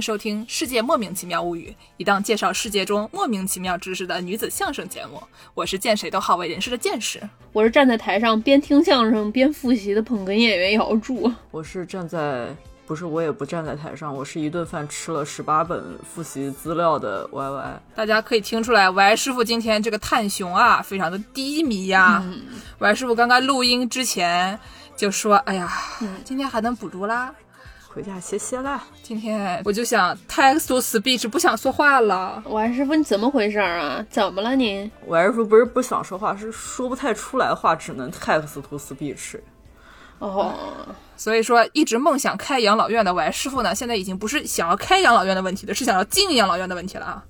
收听《世界莫名其妙物语》，一档介绍世界中莫名其妙知识的女子相声节目。我是见谁都好为人师的见识，我是站在台上边听相声边复习的捧哏演员姚柱，我是站在不是我也不站在台上，我是一顿饭吃了十八本复习资料的 Y Y。大家可以听出来，Y 师傅今天这个探熊啊，非常的低迷呀。Y 师傅刚刚录音之前就说：“哎呀，今天还能补读啦。”回家歇歇了。今天我就想 text to speech，不想说话了。王师傅，你怎么回事啊？怎么了你？王师傅不是不想说话，是说不太出来话，只能 text to speech。哦。所以说，一直梦想开养老院的我师傅呢，现在已经不是想要开养老院的问题了，是想要进养老院的问题了啊！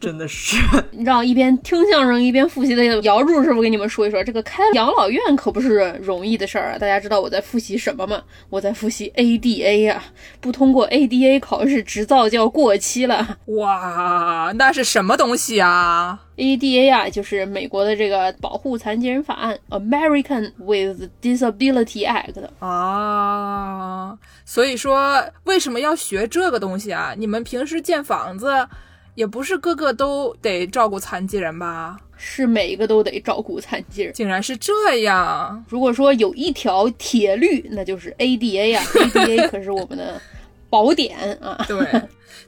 真的是，让一边听相声一边复习的姚柱师傅给你们说一说，这个开养老院可不是容易的事儿啊！大家知道我在复习什么吗？我在复习 ADA 呀，不通过 ADA 考试，执照就要过期了。哇，那是什么东西啊？ADA 啊，就是美国的这个保护残疾人法案，American with Disability Act 啊。所以说，为什么要学这个东西啊？你们平时建房子，也不是个个都得照顾残疾人吧？是每一个都得照顾残疾人，竟然是这样。如果说有一条铁律，那就是 ADA 呀，ADA 可是我们的宝典啊。对。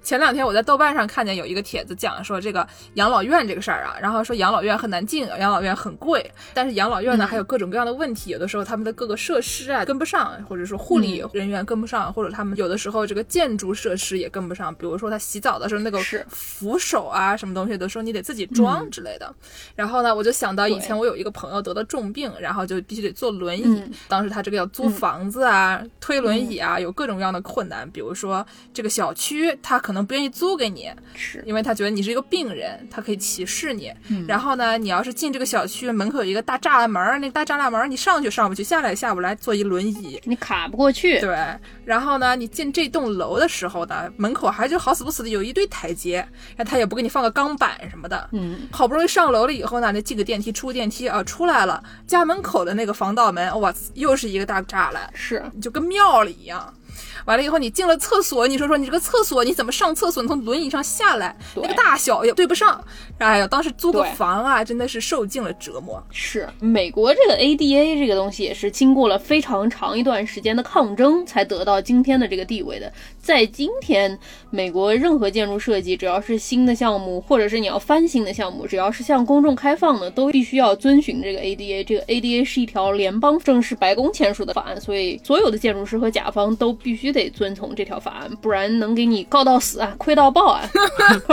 前两天我在豆瓣上看见有一个帖子讲说这个养老院这个事儿啊，然后说养老院很难进，养老院很贵，但是养老院呢还有各种各样的问题，有的时候他们的各个设施啊跟不上，或者说护理人员跟不上，或者他们有的时候这个建筑设施也跟不上，比如说他洗澡的时候那个扶手啊什么东西的时候你得自己装之类的。然后呢，我就想到以前我有一个朋友得了重病，然后就必须得坐轮椅，当时他这个要租房子啊，推轮椅啊，有各种各样的困难，比如说这个小区他可。可能不愿意租给你，是因为他觉得你是一个病人，他可以歧视你。然后呢，你要是进这个小区门口有一个大栅栏门，那大栅栏门你上去上不去，下来也下不来，坐一轮椅你卡不过去。对，然后呢，你进这栋楼的时候呢，门口还就好死不死的有一堆台阶，然后他也不给你放个钢板什么的。嗯，好不容易上楼了以后呢，那进个电梯出个电梯啊，出来了，家门口的那个防盗门，哇，又是一个大栅栏，是就跟庙里一样。完了以后，你进了厕所，你说说你这个厕所你怎么上厕所？你从轮椅上下来，那个大小也对不上。哎呀，当时租个房啊，真的是受尽了折磨。是美国这个 ADA 这个东西，也是经过了非常长一段时间的抗争，才得到今天的这个地位的。在今天，美国任何建筑设计，只要是新的项目，或者是你要翻新的项目，只要是向公众开放的，都必须要遵循这个 ADA。这个 ADA 是一条联邦正式白宫签署的法案，所以所有的建筑师和甲方都必须得遵从这条法案，不然能给你告到死啊，亏到爆啊，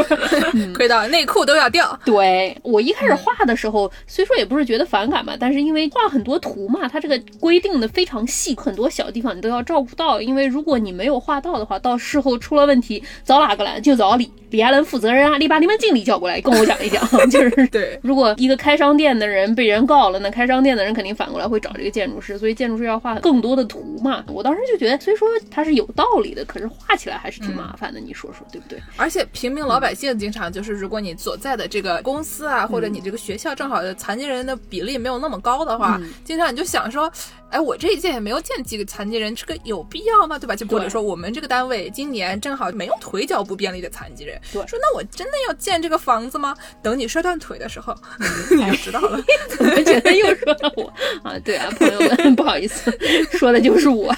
亏到内裤都要掉。对我一开始画的时候，虽说也不是觉得反感吧，但是因为画很多图嘛，它这个规定的非常细，很多小地方你都要照顾到，因为如果你没有画到的话。到事后出了问题，找哪个来？就找李李亚伦负责人啊！你把你们经理叫过来跟我讲一讲，就是对。如果一个开商店的人被人告了，那开商店的人肯定反过来会找这个建筑师，所以建筑师要画更多的图嘛。我当时就觉得，虽说他是有道理的，可是画起来还是挺麻烦的。你说说对不对？而且平民老百姓经常就是，如果你所在的这个公司啊，或者你这个学校正好残疾人的比例没有那么高的话，经常你就想说。哎，我这一届也没有见几个残疾人，这个有必要吗？对吧？就或者说我们这个单位今年正好没有腿脚不便利的残疾人，说那我真的要建这个房子吗？等你摔断腿的时候，你就知道了。怎么觉得又说到我啊？对啊，朋友们，不好意思，说的就是我，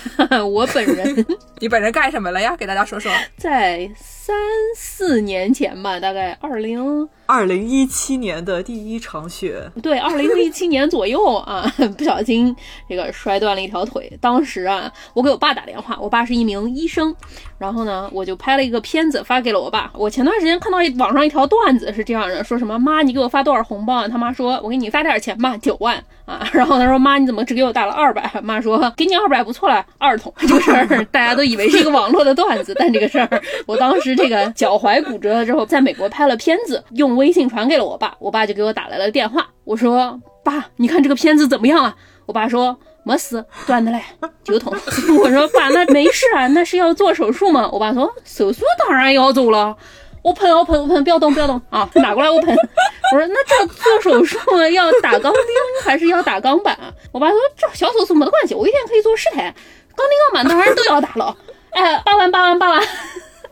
我本人。你本人干什么了呀？给大家说说。在三四年前吧，大概二零。二零一七年的第一场雪，对，二零一七年左右啊，不小心这个摔断了一条腿。当时啊，我给我爸打电话，我爸是一名医生，然后呢，我就拍了一个片子发给了我爸。我前段时间看到网上一条段子是这样的，说什么妈，你给我发多少红包啊？他妈说，我给你发点钱吧，九万啊。然后他说，妈，你怎么只给我打了二百？妈说，给你二百不错了，二筒。这个事儿大家都以为是一个网络的段子，但这个事儿，我当时这个脚踝骨折了之后，在美国拍了片子，用。微信传给了我爸，我爸就给我打来了电话。我说：“爸，你看这个片子怎么样啊？”我爸说：“没事，断的嘞，就痛。”我说：“爸，那没事啊，那是要做手术吗？”我爸说：“手术当然要做了，我喷，我喷，我喷，不要动，不要动啊，拿过来我喷。”我说：“那这做手术要打钢钉还是要打钢板？”我爸说：“这小手术没得关系，我一天可以做十台，钢钉钢板当然都要打了。”哎，八万，八万，八万。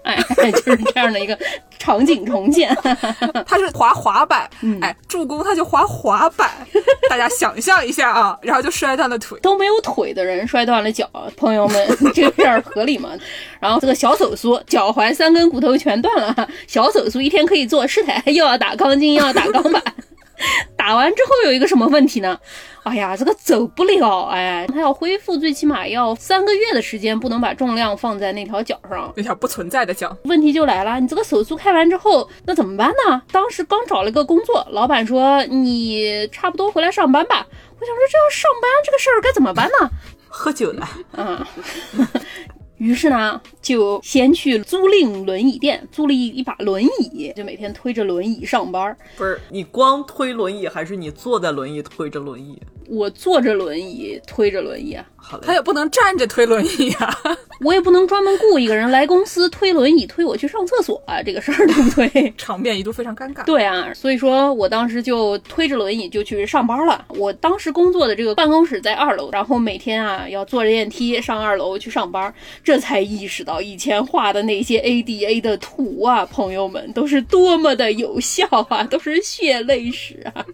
就是这样的一个场景重现。他是滑滑板，嗯哎，助攻他就滑滑板，大家想象一下啊，然后就摔断了腿。都没有腿的人摔断了脚，朋友们，这个事儿合理吗？然后这个小手术，脚踝三根骨头全断了，小手术一天可以做十台，又要打钢筋，又要打钢板。打完之后有一个什么问题呢？哎呀，这个走不了，哎，他要恢复，最起码要三个月的时间，不能把重量放在那条脚上。那条不存在的脚，问题就来了，你这个手术开完之后，那怎么办呢？当时刚找了一个工作，老板说你差不多回来上班吧。我想说这要上班这个事儿该怎么办呢？喝酒呢，啊，于是呢，就先去租赁轮椅店，租了一一把轮椅，就每天推着轮椅上班。不是你光推轮椅，还是你坐在轮椅推着轮椅？我坐着轮椅推着轮椅啊，好嘞，他也不能站着推轮椅啊。我也不能专门雇一个人来公司推轮椅推我去上厕所啊，这个事儿对不对？场面一度非常尴尬。对啊，所以说我当时就推着轮椅就去上班了。我当时工作的这个办公室在二楼，然后每天啊要坐着电梯上二楼去上班，这才意识到以前画的那些 ADA 的图啊，朋友们都是多么的有效啊，都是血泪史啊。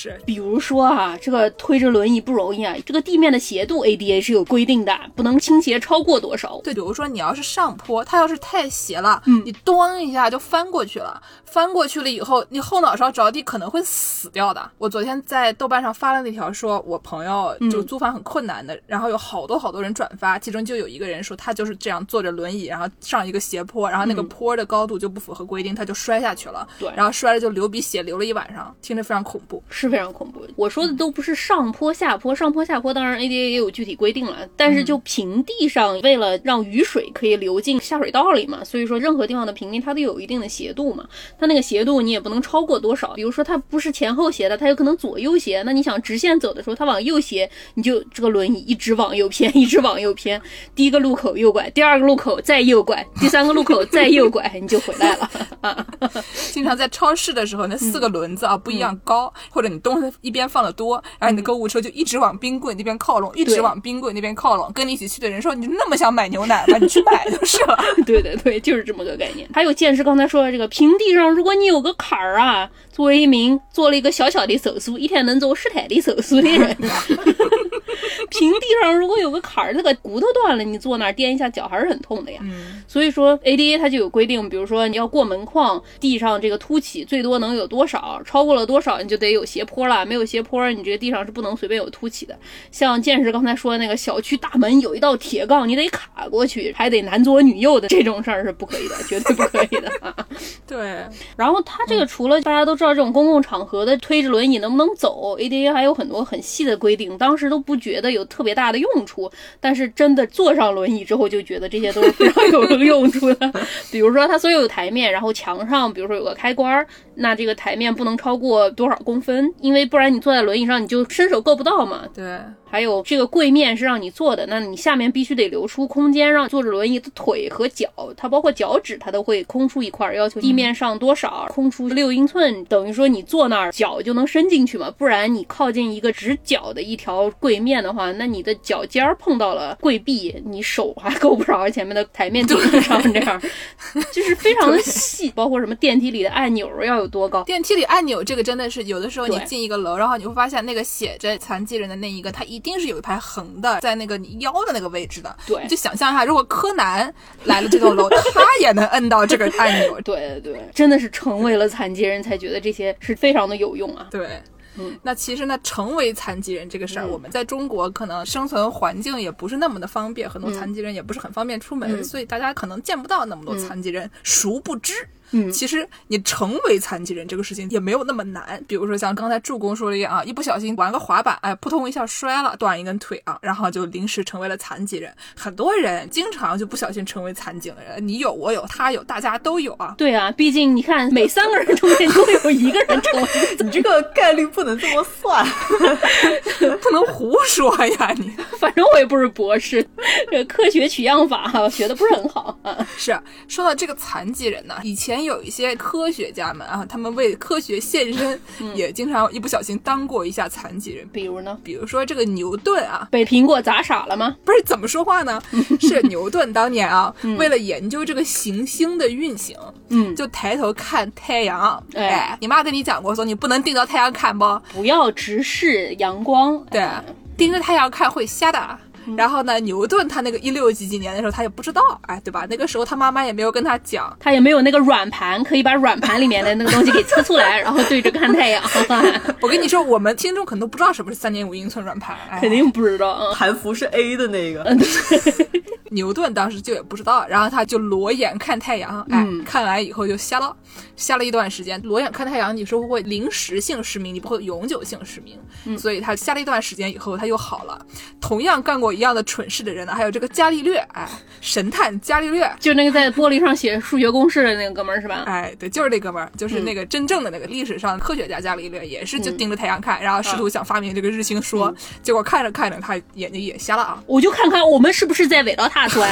是比如说啊，这个推着轮椅不容易啊，这个地面的斜度 ADA 是有规定的，不能倾斜超过多少。对，比如说你要是上坡，它要是太斜了，嗯你咚一下就翻过去了，翻过去了以后，你后脑勺着地可能会死掉的。我昨天在豆瓣上发了那条，说我朋友就租房很困难的，然后有好多好多人转发，其中就有一个人说他就是这样坐着轮椅，然后上一个斜坡，然后那个坡的高度就不符合规定，他就摔下去了，对然后摔了就流鼻血，流了一晚上，听着非常恐怖。是非常恐怖。我说的都不是上坡下坡，上坡下坡当然 ADA 也有具体规定了，但是就平地上，为了让雨水可以流进下水道里嘛，所以说任何地方的平地它都有一定的斜度嘛，它那个斜度你也不能超过多少。比如说它不是前后斜的，它有可能左右斜，那你想直线走的时候，它往右斜，你就这个轮椅一直往右偏，一直往右偏，第一个路口右拐，第二个路口再右拐，第三个路口再右拐，你就回来了啊。经常在超市的时候，那四个轮子啊、不一样高，或者你东西一边放的多，然后你的购物车就一直往冰柜那边靠拢，一直往冰柜那边靠拢。跟你一起去的人说：“你那么想买牛奶吗？你去买就是了。对对对，就是这么个概念。还有剑师刚才说的这个平地上，如果你有个坎儿啊，作为一名做了一个小小的手术，一天能做十台的手术的人，平地上如果有个坎儿，那个骨头断了，你坐那儿颠一下脚还是很痛的呀。嗯，所以说 ADA 它就有规定，比如说你要过门框，地上这个凸起最多能有多少，超过了多少你就得有斜坡了，没有斜坡你这个地上是不能随便有凸起的。像剑师刚才说的那个小区大门有一道铁杠，你得卡过去，还得男左女右的这种事儿是不可以的，绝对不可以的啊。对，然后它这个除了大家都知道这种公共场合的推着轮椅能不能走，ADA 还有很多很细的规定，当时都不觉得有特别大的用处，但是真的坐上轮椅之后就觉得这些都是非常有用处的。比如说它所有台面，然后墙上比如说有个开关儿，那这个台面不能超过多少公分，因为不然你坐在轮椅上你就伸手够不到嘛。对，还有这个柜面是让你坐的，那你下面必须得留出空间，让坐着轮椅的腿和脚，它包括脚趾，它都会空出一块儿，要求地面上多少空出六英寸，等于说你坐那儿脚就能伸进去嘛，不然你靠近一个直角的一条柜面的话，那你的脚尖儿碰到了柜壁，你手还够不着前面的台面顶上，这样就是非常的细，包括什么电梯里的按钮要有多高。电梯里按钮这个真的是有的时候你进一个楼，然后你会发现那个写着残疾人的那一个，它一定是有一排横的，在那个你腰的那个位置的。对你就想象一下，如果柯南来了这栋楼，他也能摁到这个按钮。对对，真的是成为了残疾人才觉得这些是非常的有用啊。对。嗯那其实呢，成为残疾人这个事儿，嗯我们在中国可能生存环境也不是那么的方便，很多嗯残疾人也不是很方便出门，嗯所以大家可能见不到那么多残疾人。殊不知，嗯其实你成为残疾人这个事情也没有那么难。比如说像刚才助攻说的一样啊，一不小心玩个滑板，哎，扑通一下摔了，断一根腿啊，然后就临时成为了残疾人。很多人经常就不小心成为残疾人，你有，我有，他有，大家都有啊。对啊，毕竟你看，每三个人中间都有一个人成为 你这个概率不能能这么算。不能胡说呀你。反正我也不是博士，这科学取样法哈学的不是很好啊。是说到这个残疾人呢，以前有一些科学家们啊，他们为科学献身，也经常一不小心当过一下残疾人。比如呢，比如说这个牛顿啊，被苹果砸傻了吗？不是怎么说话呢？是牛顿当年啊，为了研究这个行星的运行，嗯，就抬头看太阳。哎哎，你妈跟你讲过，说你不能盯着太阳看不？不要直视阳光。对哎，盯着太阳看会瞎的。然后呢，牛顿他那个一六几几年的时候，他也不知道，哎，对吧？那个时候他妈妈也没有跟他讲，他也没有那个软盘，可以把软盘里面的那个东西给测出来，然后对着看太阳。我跟你说，我们听众可能都不知道什么是三点五英寸软盘，哎、肯定不知道啊。韩服是 A 的那个，牛顿当时就也不知道，然后他就裸眼看太阳，哎，嗯看完以后就瞎了，瞎了一段时间。裸眼看太阳，你说会临时性失明，你不会永久性失明，嗯所以他下了一段时间以后，他又好了。同样干过一样的蠢事的人呢，还有这个伽利略，哎，神探伽利略。就那个在玻璃上写数学公式的那个哥们儿是吧？哎，对，就是那哥们儿，就是那个真正的那个历史上科学家伽利略，也是就盯着太阳看，然后试图想发明这个日心说，结果看着看着他眼睛也瞎了啊。我就看看我们是不是在伪造他转。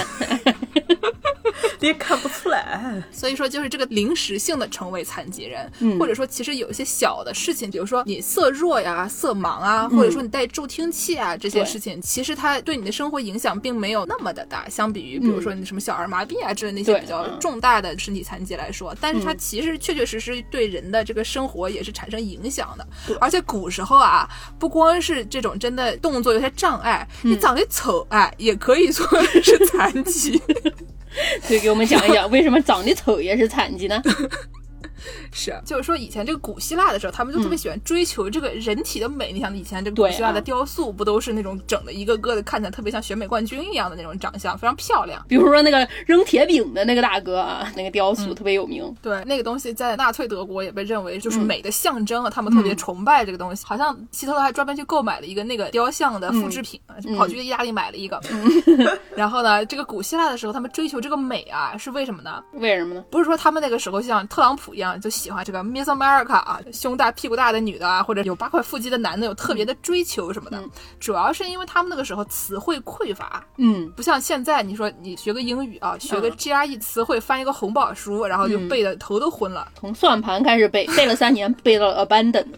你也看不出来。所以说，就是这个临时性的成为残疾人，嗯或者说其实有一些小的事情，比如说你色弱呀、色盲啊，或者说你带助听器啊这些事情，其实它对你的生活影响并没有那么的大，相比于比如说你什么小儿麻痹啊之类那些比较嗯重大的身体残疾来说，但是它其实确确实实对人的这个生活也是产生影响的。而且古时候啊，不光是这种真的动作有些障碍，你长得丑哎，也可以说是残疾。所以给我们讲一讲，为什么长得丑也是残疾呢？是，就是说以前这个古希腊的时候，他们就特别喜欢追求这个人体的美。你想以前这个古希腊的啊雕塑，不都是那种整的一个个的，看起来特别像选美冠军一样的那种长相，非常漂亮。比如说那个扔铁饼的那个大哥啊，那个雕塑特别有名。对，那个东西在纳粹德国也被认为就是美的象征啊，他们特别崇拜这个东西。好像希特勒还专门去购买了一个那个雕像的复制品，就跑去意大利买了一个。然后呢，这个古希腊的时候，他们追求这个美啊，是为什么呢？为什么呢？不是说他们那个时候像特朗普一样就喜欢这个 Miss America 啊，胸大屁股大的女的啊，或者有八块腹肌的男的有特别的追求什么的，主要是因为他们那个时候词汇匮乏，嗯，不像现在你说你学个英语啊，学个 GRE 词汇，翻一个红宝书，然后就背的头都昏了。从算盘开始背，背了三年，背到了 abandon。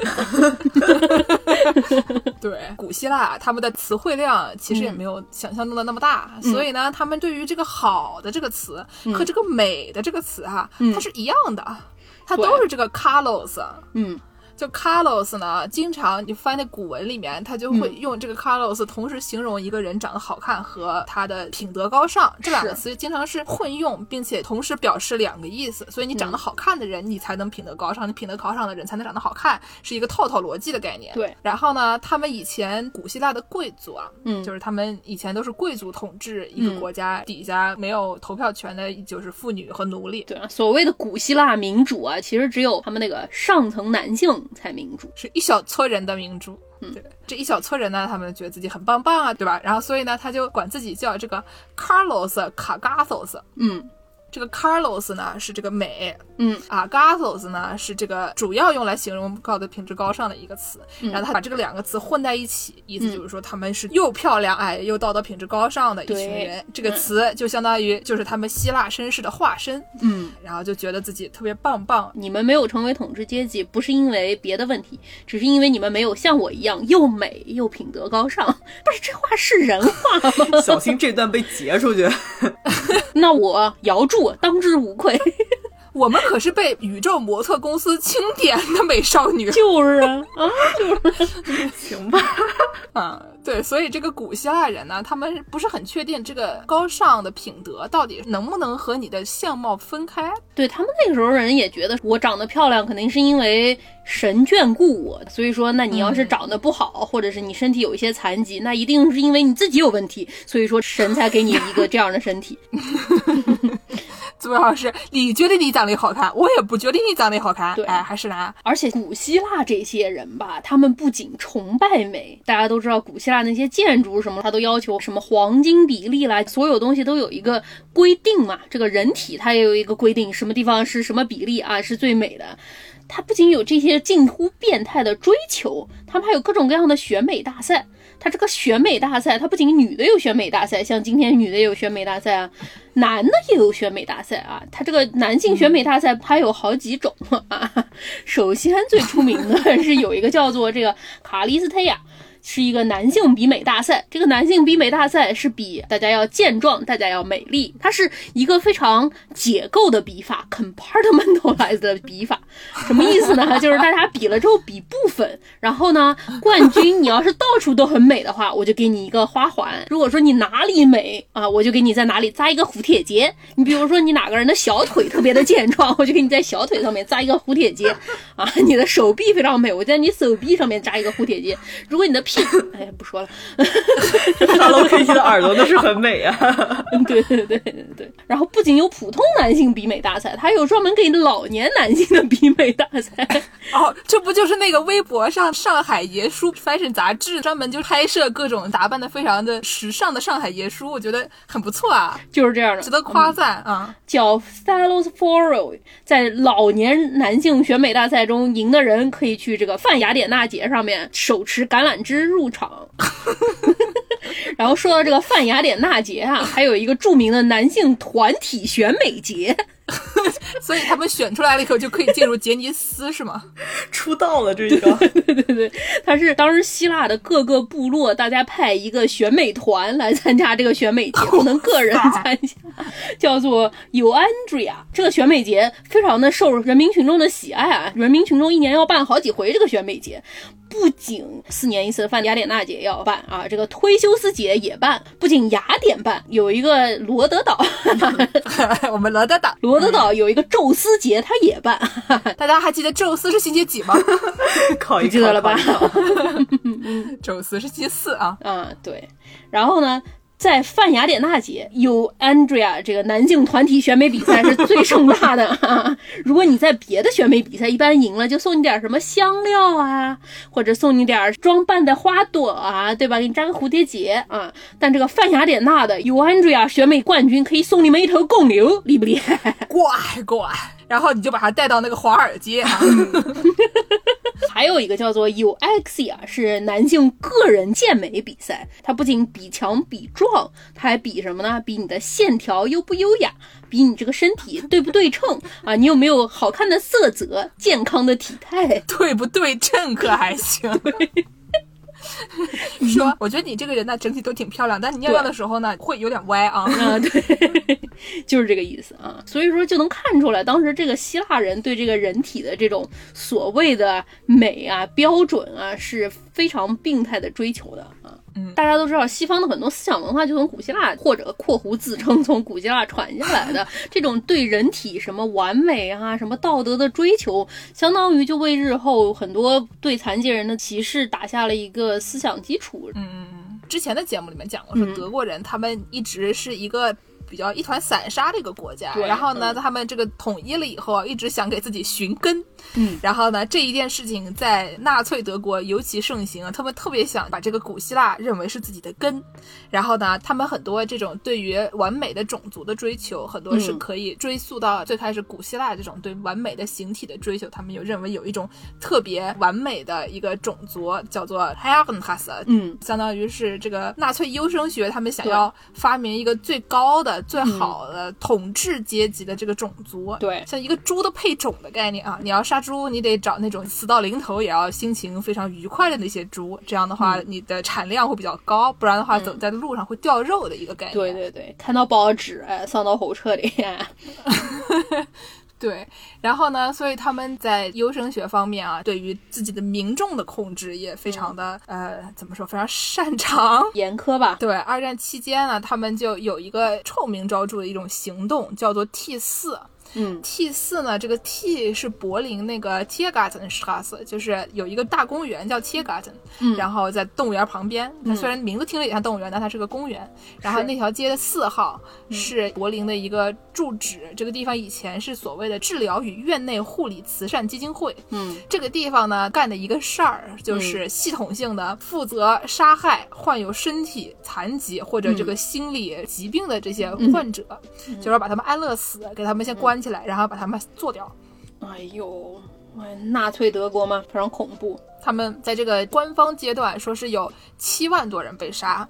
对，古希腊他们的词汇量其实也没有想象中的那么大，所以呢，他们对于这个好的这个词和这个美的这个词哈、它是一样的，它都是这个 Carlos。嗯，就 Carlos 呢，经常你翻那古文里面，他就会用这个 Carlos 同时形容一个人长得好看和他的品德高尚，这两个词经常是混用，并且同时表示两个意思。所以你长得好看的人，你才能品德高尚；你品德高尚的人才能长得好看，是一个套套逻辑的概念。对。然后呢，他们以前古希腊的贵族啊，嗯就是他们以前都是贵族统治一个国家，底下没有投票权的就是妇女和奴隶。对啊，所谓的古希腊民主啊，其实只有他们那个上层男性才民主。是一小撮人的民主。嗯对，这一小撮人呢，他们觉得自己很棒棒啊，对吧？然后所以呢，他就管自己叫这个 Carlos Cagathos。嗯这个 Carlos 呢是这个美，嗯啊 Gathos 呢是这个主要用来形容高的品质高尚的一个词。嗯然后他把这个两个词混在一起，意思就是说他们是又漂亮哎又道德品质高尚的一群人。这个词就相当于就是他们希腊绅士的化身，嗯，然后就觉得自己特别棒棒，你们没有成为统治阶级，不是因为别的问题，只是因为你们没有像我一样又美又品德高尚。不是这话是人话吗？小心这段被截出去。那我姚柱当之无愧。我们可是被宇宙模特公司钦点的美少女。就是啊啊，行吧，啊，对，所以这个古希腊人呢，他们不是很确定这个高尚的品德到底能不能和你的相貌分开。对他们那个时候人也觉得我长得漂亮，肯定是因为神眷顾我。所以说，那你要是长得不好，或者是你身体有一些残疾，那一定是因为你自己有问题。所以说，神才给你一个这样的身体。主要是你觉得你长得好看，我也不觉得你长得好看。对哎，还是呢，而且古希腊这些人吧，他们不仅崇拜美，大家都知道古希腊那些建筑什么，他都要求什么黄金比例啦，所有东西都有一个规定嘛。这个人体它也有一个规定，什么地方是什么比例啊是最美的。他不仅有这些近乎变态的追求，他们还有各种各样的选美大赛。他这个选美大赛，他不仅女的有选美大赛，像今天女的有选美大赛啊，男的也有选美大赛啊。他这个男性选美大赛还有好几种啊。首先最出名的是有一个叫做这个卡利斯特亚。是一个男性比美大赛，这个男性比美大赛是比大家要健壮，大家要美丽，它是一个非常解构的比法，compartmentalized 的比法，什么意思呢？就是大家比了之后比部分，然后呢，冠军你要是到处都很美的话，我就给你一个花环；如果说你哪里美啊，我就给你在哪里扎一个蝴蝶结。你比如说你哪个人的小腿特别的健壮，我就给你在小腿上面扎一个蝴蝶结啊；你的手臂非常美，我在你手臂上面扎一个蝴蝶结。如果你的屁，哎呀，不说了。Hello Kitty 的耳朵那是很美啊。对对对对对。然后不仅有普通男性比美大赛，还有专门给老年男性的比美大赛。哦，这不就是那个微博上上海爷叔 fashion 杂志专门就拍摄各种打扮的非常的时尚的上海爷叔，我觉得很不错啊。就是这样的，值得夸赞啊。叫 Stylos Foro，在老年男性选美大赛中赢的人可以去这个泛雅典娜节上面手持橄榄枝入场。然后说到这个泛雅典娜节啊，还有一个著名的男性团体选美节，所以他们选出来了以后就可以进入杰尼斯是吗？出道了这个，对对对，他是当时希腊的各个部落，大家派一个选美团来参加这个选美节，不能个人参加，叫做 Uandria。这个选美节非常的受人民群众的喜爱啊，人民群众一年要办好几回这个选美节。不仅四年一次的泛雅典娜节要办啊，这个忒修斯节也办。不仅雅典办，有一个罗德岛，我们罗德岛，罗德岛有一个宙斯节，他也办。大家还记得宙斯是星期几吗？考一记得了吧？宙斯是星期四啊。嗯，对。然后呢？在泛雅典娜节有 Andrea 这个男性团体选美比赛 是最盛大的啊。如果你在别的选美比赛一般赢了，就送你点什么香料啊，或者送你点装扮的花朵啊，对吧？给你扎个蝴蝶结啊。但这个泛雅典娜的有 Andrea 选美冠军可以送你们一头公牛，厉不厉害？怪怪。然后你就把他带到那个华尔街。还有一个叫做 UXIA，是男性个人健美比赛。它不仅比强比壮，它还比什么呢？比你的线条优不优雅，比你这个身体对不对称啊？你有没有好看的色泽、健康的体态？对不对称可还行。说，我觉得你这个人呢，整体都挺漂亮，但你尿尿的时候呢，会有点歪啊。啊，对，就是这个意思啊。所以说就能看出来，当时这个希腊人对这个人体的这种所谓的美啊、标准啊，是非常病态的追求的啊。嗯，大家都知道，西方的很多思想文化就从古希腊或者（括弧）自称从古希腊传下来的。这种对人体什么完美啊、什么道德的追求，相当于就为日后很多对残疾人的歧视打下了一个思想基础。嗯嗯嗯，之前的节目里面讲过，说德国人他们一直是一个。比较一团散沙的一个国家，然后呢，他们这个统一了以后啊，一直想给自己寻根，嗯，然后呢，这一件事情在纳粹德国尤其盛行啊，他们特别想把这个古希腊认为是自己的根，然后呢，他们很多这种对于完美的种族的追求，很多是可以追溯到最开始古希腊这种对完美的形体的追求，他们有认为有一种特别完美的一个种族叫做 h e r e n h a s 嗯，相当于是这个纳粹优生学，他们想要发明一个最高的。最好的统治阶级的这个种族，对，像一个猪的配种的概念啊，你要杀猪，你得找那种死到临头也要心情非常愉快的那些猪，这样的话你的产量会比较高，不然的话走在路上会掉肉的一个概念。对对对，看到报纸，哎，上到火车里。对，然后呢？所以他们在优生学方面啊，对于自己的民众的控制也非常的呃，怎么说？非常擅长严苛吧？对，二战期间呢，他们就有一个臭名昭著的一种行动，叫做 T 四。嗯，T 四呢？这个 T 是柏林那个 Tiergartenstraße，就是有一个大公园叫 Tiergarten，嗯，然后在动物园旁边。它虽然名字听着也像动物园，但它是个公园。然后那条街的四号是柏林的一个住址，这个地方以前是所谓的治疗与院内护理慈善基金会。嗯，这个地方呢干的一个事儿就是系统性的负责杀害患有身体残疾或者这个心理疾病的这些患者，就是把他们安乐死，给他们先关。起来，然后把他们做掉。哎呦，纳粹德国嘛，非常恐怖。他们在这个官方阶段说是有七万多人被杀，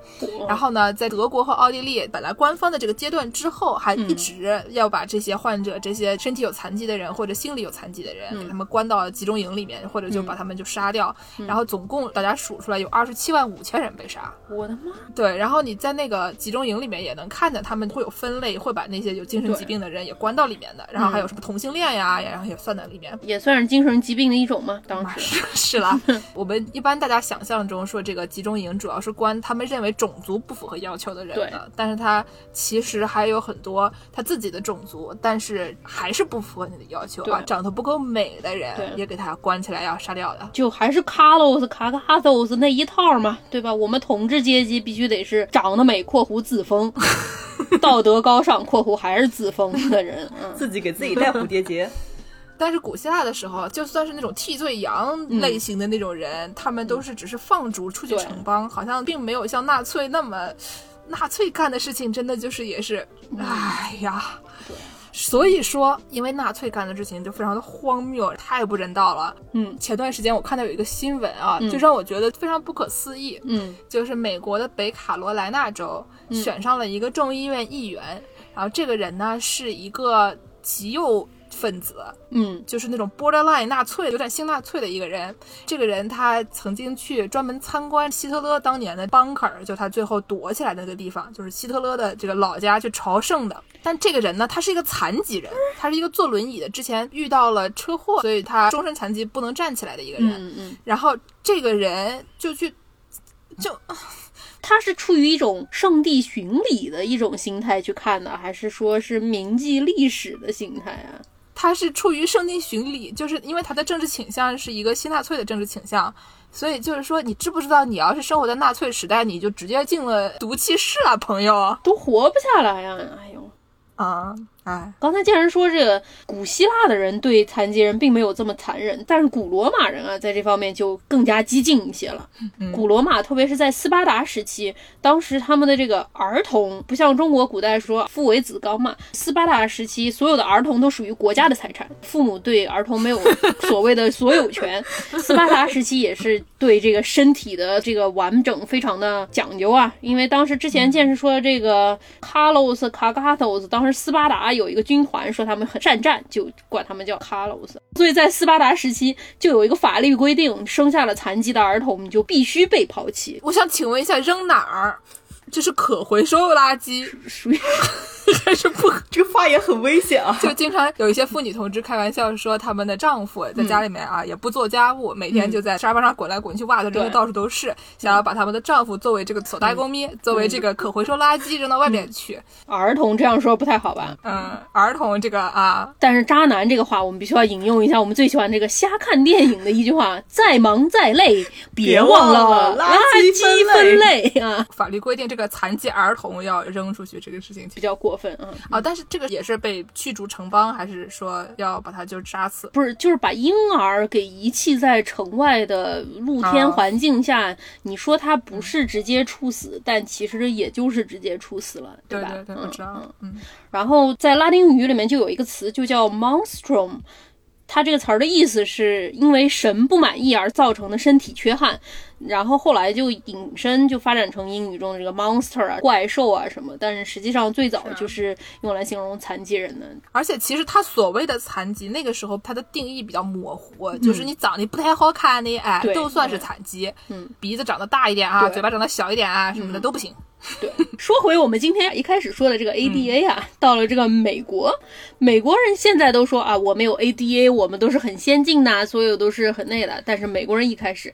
然后呢，在德国和奥地利本来官方的这个阶段之后，还一直要把这些患者、这些身体有残疾的人或者心理有残疾的人，给他们关到集中营里面，或者就把他们就杀掉。然后总共大家数出来有二十七万五千人被杀。我的妈！对，然后你在那个集中营里面也能看见他们会有分类，会把那些有精神疾病的人也关到里面的，然后还有什么同性恋呀，然后也算在里面，也算是精神疾病的一种吗？当时是啦。我们一般大家想象中说这个集中营主要是关他们认为种族不符合要求的人的，但是他其实还有很多他自己的种族，但是还是不符合你的要求啊，长得不够美的人也给他关起来要杀掉的，就还是卡洛斯卡卡索斯那一套嘛，对吧？我们统治阶级必须得是长得美（括弧自封 ），道德高尚（括弧还是自封）的人，自己给自己戴蝴蝶结。但是古希腊的时候，就算是那种替罪羊类型的那种人，他们都是只是放逐出去城邦，好像并没有像纳粹那么，纳粹干的事情真的就是也是，哎呀，所以说，因为纳粹干的事情就非常的荒谬，太不人道了。嗯，前段时间我看到有一个新闻啊，就让我觉得非常不可思议。嗯，就是美国的北卡罗来纳州选上了一个众议院议员，然后这个人呢是一个极右。分子，嗯，就是那种 borderline 纳粹，有点新纳粹的一个人。这个人他曾经去专门参观希特勒当年的 bunker，就他最后躲起来的那个地方，就是希特勒的这个老家去朝圣的。但这个人呢，他是一个残疾人，他是一个坐轮椅的，之前遇到了车祸，所以他终身残疾，不能站起来的一个人。嗯嗯。然后这个人就去，就。他是出于一种上帝巡礼的一种心态去看的，还是说是铭记历史的心态啊？他是出于圣经巡礼，就是因为他的政治倾向是一个新纳粹的政治倾向，所以就是说，你知不知道，你要是生活在纳粹时代，你就直接进了毒气室啊，朋友，都活不下来呀！哎呦，啊。哎，刚才竟然说这个古希腊的人对残疾人并没有这么残忍，但是古罗马人啊，在这方面就更加激进一些了。古罗马，特别是在斯巴达时期，当时他们的这个儿童不像中国古代说父为子纲嘛，斯巴达时期所有的儿童都属于国家的财产，父母对儿童没有所谓的所有权。斯巴达时期也是对这个身体的这个完整非常的讲究啊，因为当时之前见识说这个卡洛斯卡卡托斯，当时斯巴达。有有一个军团说他们很善战，就管他们叫卡洛斯。所以在斯巴达时期就有一个法律规定，生下了残疾的儿童就必须被抛弃。我想请问一下，扔哪儿？就是可回收垃圾，属于。还是不，这个发言很危险啊！就经常有一些妇女同志开玩笑说，他们的丈夫在家里面啊，也不做家务，每天就在沙发上滚来滚去，袜子扔的到处都是，想要把他们的丈夫作为这个所大公咪，作为这个可回收垃圾扔到外面去。儿童这样说不太好吧？嗯，儿童这个啊，但是渣男这个话，我们必须要引用一下我们最喜欢这个瞎看电影的一句话：再忙再累，别忘了垃圾分类啊！法律规定这个残疾儿童要扔出去，这个事情比较过分啊！啊，但是这个也是被驱逐城邦，还是说要把他就杀死？不是，就是把婴儿给遗弃在城外的露天环境下。你说他不是直接处死，但其实也就是直接处死了，对吧？对对，我知道。嗯。然后在拉丁语里面就有一个词，就叫 monstrum。它这个词儿的意思是因为神不满意而造成的身体缺憾，然后后来就引申就发展成英语中的这个 monster 啊怪兽啊什么，但是实际上最早就是用来形容残疾人的。而且其实他所谓的残疾，那个时候它的定义比较模糊，就是你长得不太好看的，哎，都算是残疾。嗯，鼻子长得大一点啊，嘴巴长得小一点啊，什么的都不行。对，说回我们今天一开始说的这个 ADA 啊，到了这个美国，美国人现在都说啊，我们有 ADA，我们都是很先进的，所有都是很那的。但是美国人一开始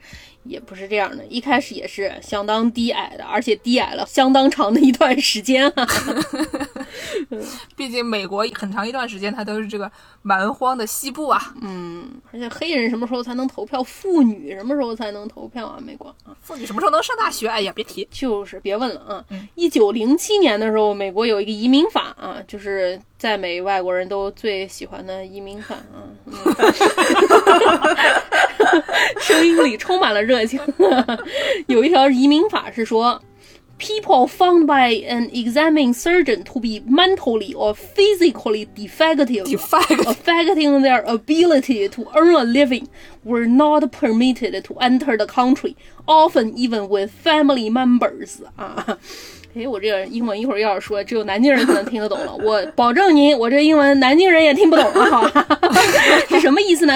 也不是这样的，一开始也是相当低矮的，而且低矮了相当长的一段时间啊。毕竟美国很长一段时间它都是这个蛮荒的西部啊。嗯，而且黑人什么时候才能投票？妇女什么时候才能投票啊？美国啊，妇女什么时候能上大学？哎呀，别提，就是别问了啊。一九零七年的时候，美国有一个移民法啊，就是在美外国人都最喜欢的移民法啊，声音里充满了热情。有一条移民法是说， people found by an examining surgeon to be mentally or physically defective, Defect affecting their ability to earn a living, were not permitted to enter the country, often even with family members. 啊。 哎，我这个英文一会儿要是说只有南京人才能听得懂了，我保证您，我这英文南京人也听不懂了！好吧 是什么意思呢？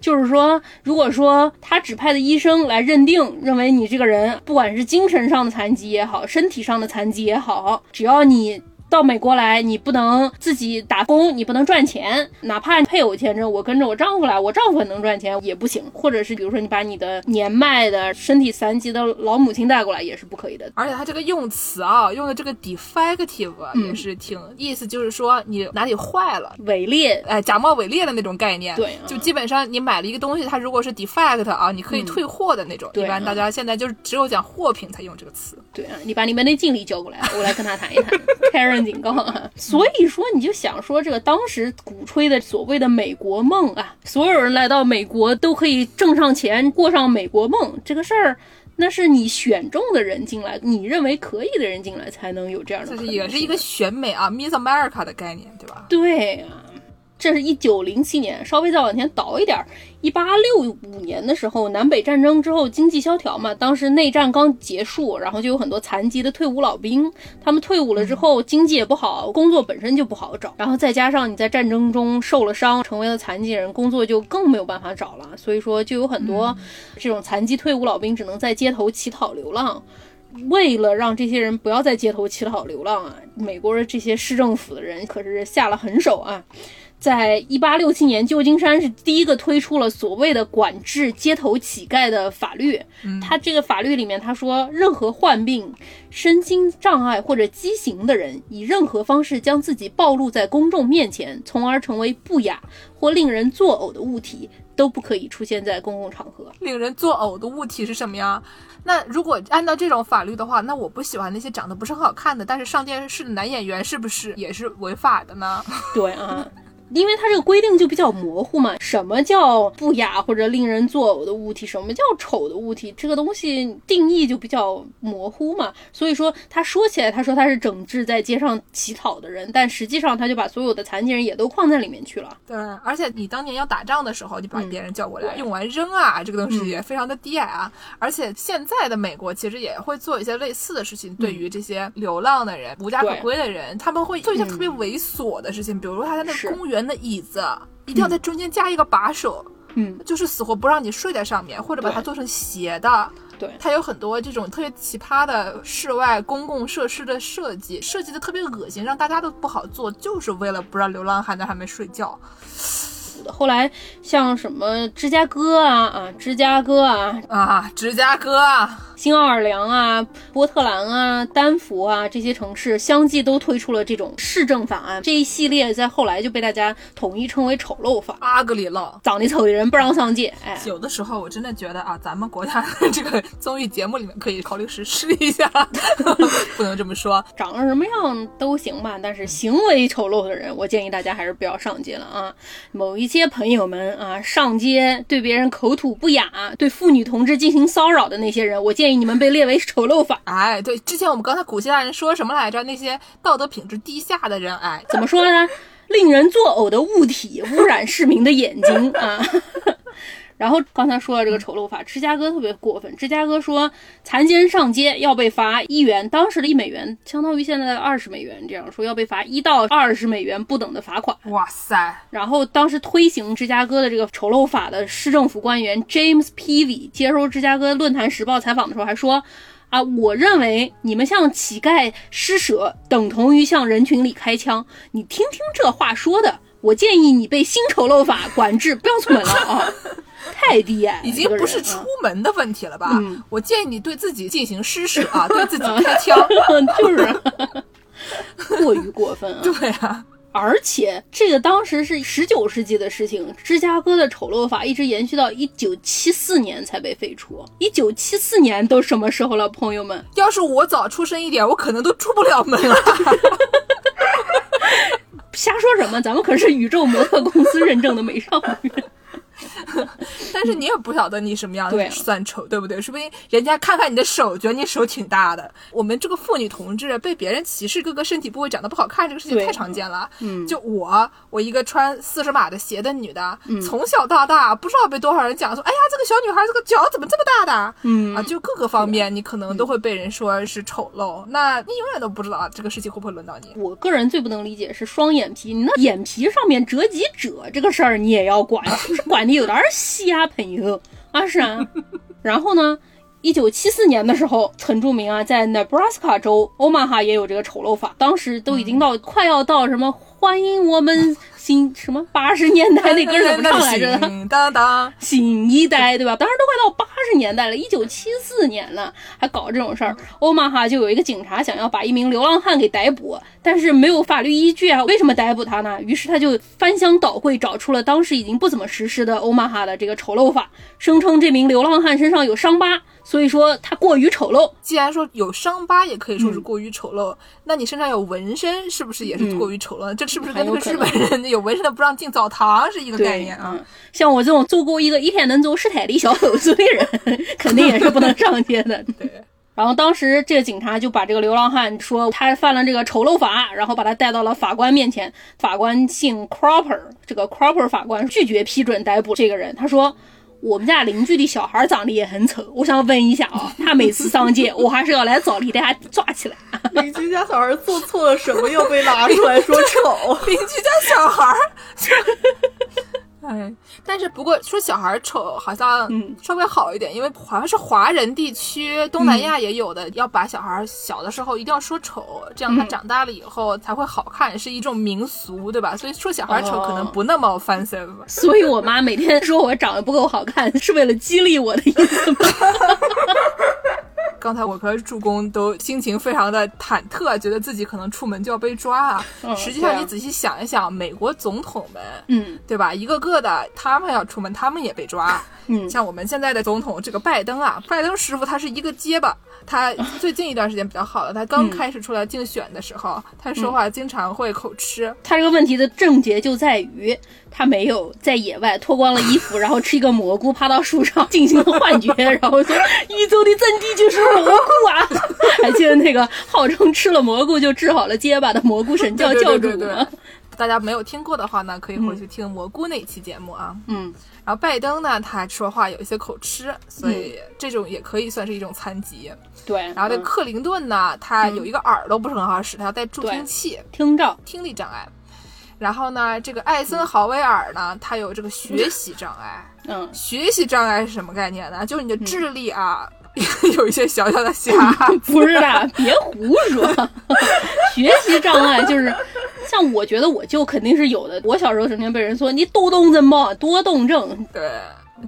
就是说，如果说他指派的医生来认定，认为你这个人不管是精神上的残疾也好，身体上的残疾也好，只要你。到美国来，你不能自己打工，你不能赚钱，哪怕配偶签证，我跟着我丈夫来，我丈夫很能赚钱也不行。或者是比如说你把你的年迈的、身体残疾的老母亲带过来，也是不可以的。而且它这个用词啊，用的这个 defective 也是挺意思，就是说你哪里坏了，伪劣，哎，假冒伪劣的那种概念。对啊就基本上你买了一个东西，它如果是 defect 啊，你可以退货的那种。一般大家现在就是只有讲货品才用这个词。对啊，你把你们那经理叫过来，我来跟他谈一谈。Karen 警告啊，所以说你就想说，这个当时鼓吹的所谓的美国梦啊，所有人来到美国都可以挣上钱，过上美国梦这个事儿。那是你选中的人进来，你认为可以的人进来，才能有这样的这。是也是一个选美啊，Miss America 的概念，对吧？对啊，这是一九零七年，稍微再往前倒一点儿，一八六五年的时候，南北战争之后经济萧条嘛，当时内战刚结束，然后就有很多残疾的退伍老兵，他们退伍了之后，经济也不好，工作本身就不好找，然后再加上你在战争中受了伤，成为了残疾人，工作就更没有办法找了，所以说就有很多这种残疾退伍老兵只能在街头乞讨流浪。为了让这些人不要在街头乞讨流浪啊，美国的这些市政府的人可是下了狠手啊。在一八六七年，旧金山是第一个推出了所谓的管制街头乞丐的法律。他这个法律里面他说，任何患病、身心障碍或者畸形的人，以任何方式将自己暴露在公众面前，从而成为不雅或令人作呕的物体，都不可以出现在公共场合。令人作呕的物体是什么呀？那如果按照这种法律的话，那我不喜欢那些长得不是很好看的，但是上电视的男演员，是不是也是违法的呢？对啊。因为它这个规定就比较模糊嘛，什么叫不雅或者令人作呕的物体，什么叫丑的物体，这个东西定义就比较模糊嘛。所以说，他说起来，他说他是整治在街上乞讨的人，但实际上他就把所有的残疾人也都框在里面去了。对，而且你当年要打仗的时候，你把别人叫过来，对用完扔啊，这个东西也非常的低矮啊。而且现在的美国其实也会做一些类似的事情，对于这些流浪的人、无家可归的人，他们会做一些特别猥琐的事情，比如说他在那个公园的椅子一定要在中间加一个把手。嗯，就是死活不让你睡在上面，或者把它做成斜的。对它有很多这种特别奇葩的室外公共设施的设计，设计的特别恶心，让大家都不好做，就是为了不让流浪汉在上面睡觉。后来像什么芝加哥啊啊，芝加哥啊，啊，芝加哥啊，新奥尔良啊、波特兰啊、丹佛啊这些城市相继都推出了这种市政法案，这一系列在后来就被大家统一称为丑陋法。阿格里了。长得丑的人不让上街，哎，有的时候我真的觉得啊，咱们国家的这个综艺节目里面可以考虑实施一下，不能这么说。长得什么样都行吧，但是行为丑陋的人，我建议大家还是不要上街了啊。某一些朋友们啊，上街对别人口吐不雅，对妇女同志进行骚扰的那些人，我建议你们被列为丑陋法。哎，对，之前我们刚才古希腊人说什么来着？那些道德品质低下的人，哎，怎么说呢？令人作呕的物体污染市民的眼睛啊。然后刚才说了这个丑陋法，芝加哥特别过分。芝加哥说，残疾人上街要被罚一元，当时的一美元相当于现在的二十美元，这样说要被罚一到二十美元不等的罚款。哇塞，然后当时推行芝加哥的这个丑陋法的市政府官员 James Peavy 接受芝加哥论坛时报采访的时候还说。啊，我认为你们向乞丐施舍等同于向人群里开枪。你听听这话说的，我建议你被新丑陋法管制，不要出门了啊！太低矮，已经不是出啊门的问题了吧？嗯我建议你对自己进行施舍啊，对自己开枪。就是过于过分啊。对啊，而且这个当时是十九世纪的事情，芝加哥的丑陋法一直延续到一九七四年才被废除。一九七四年都什么时候了，朋友们？要是我早出生一点，我可能都出不了门了。瞎说什么？咱们可是宇宙模特公司认证的美少女。但是你也不晓得你什么样对啊算丑，对不对？说不定人家看看你的手，觉得你手挺大的。我们这个妇女同志被别人歧视各个身体部位长得不好看，这个事情太常见了。嗯就我，我一个穿四十码的鞋的女的，从小到大不知道被多少人讲说，哎呀，这个小女孩这个脚怎么这么大的？嗯啊，就各个方面你可能都会被人说是丑陋，那你永远都不知道这个事情会不会轮到你。我个人最不能理解是双眼皮，你那眼皮上面折几褶这个事儿你也要管，是不是管的有点儿瞎，朋友啊是啊。然后呢，一九七四年的时候很著名啊，在 Nebraska 州欧马哈也有这个丑陋法，当时都已经到、快要到什么欢迎我们新什么八十年代那歌怎么唱来着的？行当当，新一代，对吧？当时都快到八十年代了，一九七四年了，还搞这种事儿。欧马哈就有一个警察想要把一名流浪汉给逮捕，但是没有法律依据啊，为什么逮捕他呢？于是他就翻箱倒柜，找出了当时已经不怎么实施的欧马哈的这个丑陋法，声称这名流浪汉身上有伤疤，所以说他过于丑陋。既然说有伤疤也可以嗯说是过于丑陋，那你身上有纹身是不是也是过于丑陋？这是不是跟那个日本人有纹身的不让进澡堂是一个概念啊？嗯，像我这种做过一个一天能走十台的小狗子的人，肯定也是不能上街的。对。然后当时这个警察就把这个流浪汉说他犯了这个丑陋法，然后把他带到了法官面前。法官姓 Cropper，这个 Cropper 法官拒绝批准逮捕这个人。他说：“我们家邻居的小孩长得也很丑，我想问一下啊，他每次上街，我还是要来找你把他抓起来。邻居家小孩做错了什么，又被拿出来说丑？邻居家小孩儿，哎，但是不过说小孩儿丑好像嗯稍微好一点，因为好像是华人地区，东南亚也有的，要把小孩儿小的时候一定要说丑，这样他嗯长大了以后才会好看，是一种民俗，对吧？所以说小孩儿丑哦可能不那么 offensive。所以我妈每天说我长得不够好看，是为了激励我的意思吗？刚才我和助攻都心情非常的忐忑，觉得自己可能出门就要被抓啊。嗯实际上，你仔细想一想，美国总统们，嗯对吧？一个个的，他们要出门，他们也被抓。嗯像我们现在的总统这个拜登啊，拜登师傅他是一个结巴，他 最近一段时间比较好了。他刚开始出来竞选的时候，他说话经常会口吃。他这个问题的症结就在于他没有在野外脱光了衣服，然后吃一个蘑菇，趴到树上进行了幻觉，然后说宇宙的真谛就是蘑菇啊！还记得那个号称吃了蘑菇就治好了结巴的蘑菇神教对教对对对主吗？大家没有听过的话呢，可以回去听蘑菇那期节目啊。嗯然后拜登呢，他说话有一些口吃，所以这种也可以算是一种残疾。对，然后这嗯克林顿呢，他有一个耳朵不是很好使，他要戴助听对器。听障，听力障碍。然后呢，这个艾森豪威尔呢，他有这个学习障碍。嗯，学习障碍是什么概念呢？就是你的智力啊，有一些小小的瑕 不是的，别胡说。学习障碍就是，像我觉得我就肯定是有的。我小时候整天被人说你多动症嘛，多动症，对。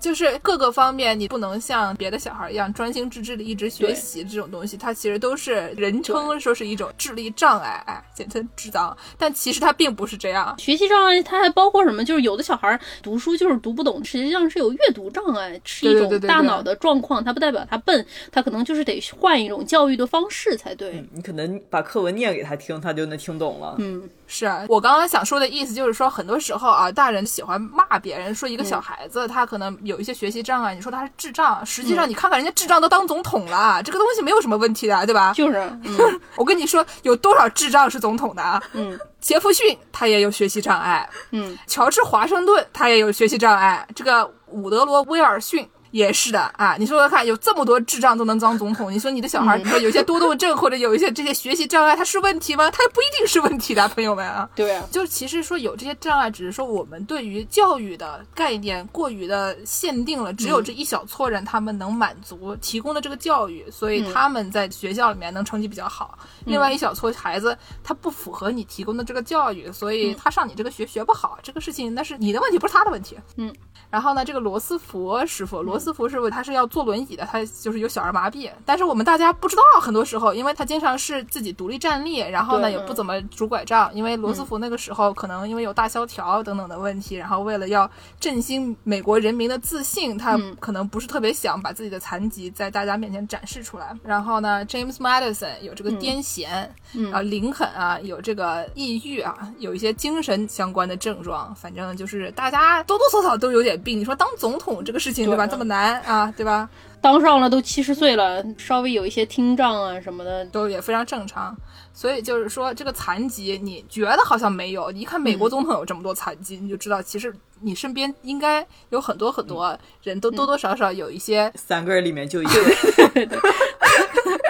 就是各个方面，你不能像别的小孩一样专心致志的一直学习这种东西，它其实都是人称说是一种智力障碍，哎，简称智障。但其实它并不是这样。学习障碍它还包括什么？就是有的小孩读书就是读不懂，实际上是有阅读障碍，是一种大脑的状况，它不代表他笨，他可能就是得换一种教育的方式才对。你可能把课文念给他听，他就能听懂了。嗯，是啊我刚刚想说的意思，就是说很多时候啊，大人喜欢骂别人，说一个小孩子、他可能有一些学习障碍，你说他是智障，实际上你看看人家智障都当总统了，这个东西没有什么问题的，对吧？就是，嗯 我跟你说，有多少智障是总统的啊？嗯杰弗逊他也有学习障碍，嗯，乔治华盛顿他也有学习障碍，这个伍德罗威尔逊。也是的啊，你说说看，有这么多智障都能当总统，你说你的小孩，你说有些多动症或者有一些这些学习障碍，他是问题吗？他不一定是问题的，朋友们啊。对啊，就其实说有这些障碍，只是说我们对于教育的概念过于的限定了，只有这一小撮人他们能满足提供的这个教育，所以他们在学校里面能成绩比较好。另外一小撮孩子他不符合你提供的这个教育，所以他上你这个学学不好，这个事情那是你的问题，不是他的问题。嗯。然后呢，这个罗斯福师傅，罗斯福是不他是要坐轮椅的，他就是有小儿麻痹。但是我们大家不知道，很多时候，因为他经常是自己独立站立，然后呢也不怎么拄拐杖，因为罗斯福那个时候可能因为有大萧条等等的问题，然后为了要振兴美国人民的自信，他嗯。可能不是特别想把自己的残疾在大家面前展示出来。然后呢，James Madison 有这个癫痫，嗯。啊，林肯啊有这个抑郁啊，有一些精神相关的症状，反正就是大家多多少少都有点病。你说当总统这个事情对吧，这么难啊，对吧？当上了都七十岁了，稍微有一些听障啊什么的，都也非常正常。所以就是说，这个残疾你觉得好像没有，你一看美国总统有这么多残疾，你就知道其实你身边应该有很多很多人都多多少少有一些三个人里面就一个。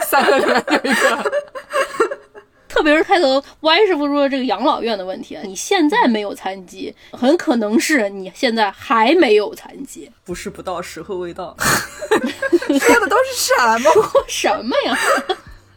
三个人有一个。特别是开头歪师傅说这个养老院的问题，啊你现在没有残疾，很可能是你现在还没有残疾，不是不到，时候未到。说的都是什么？什么呀？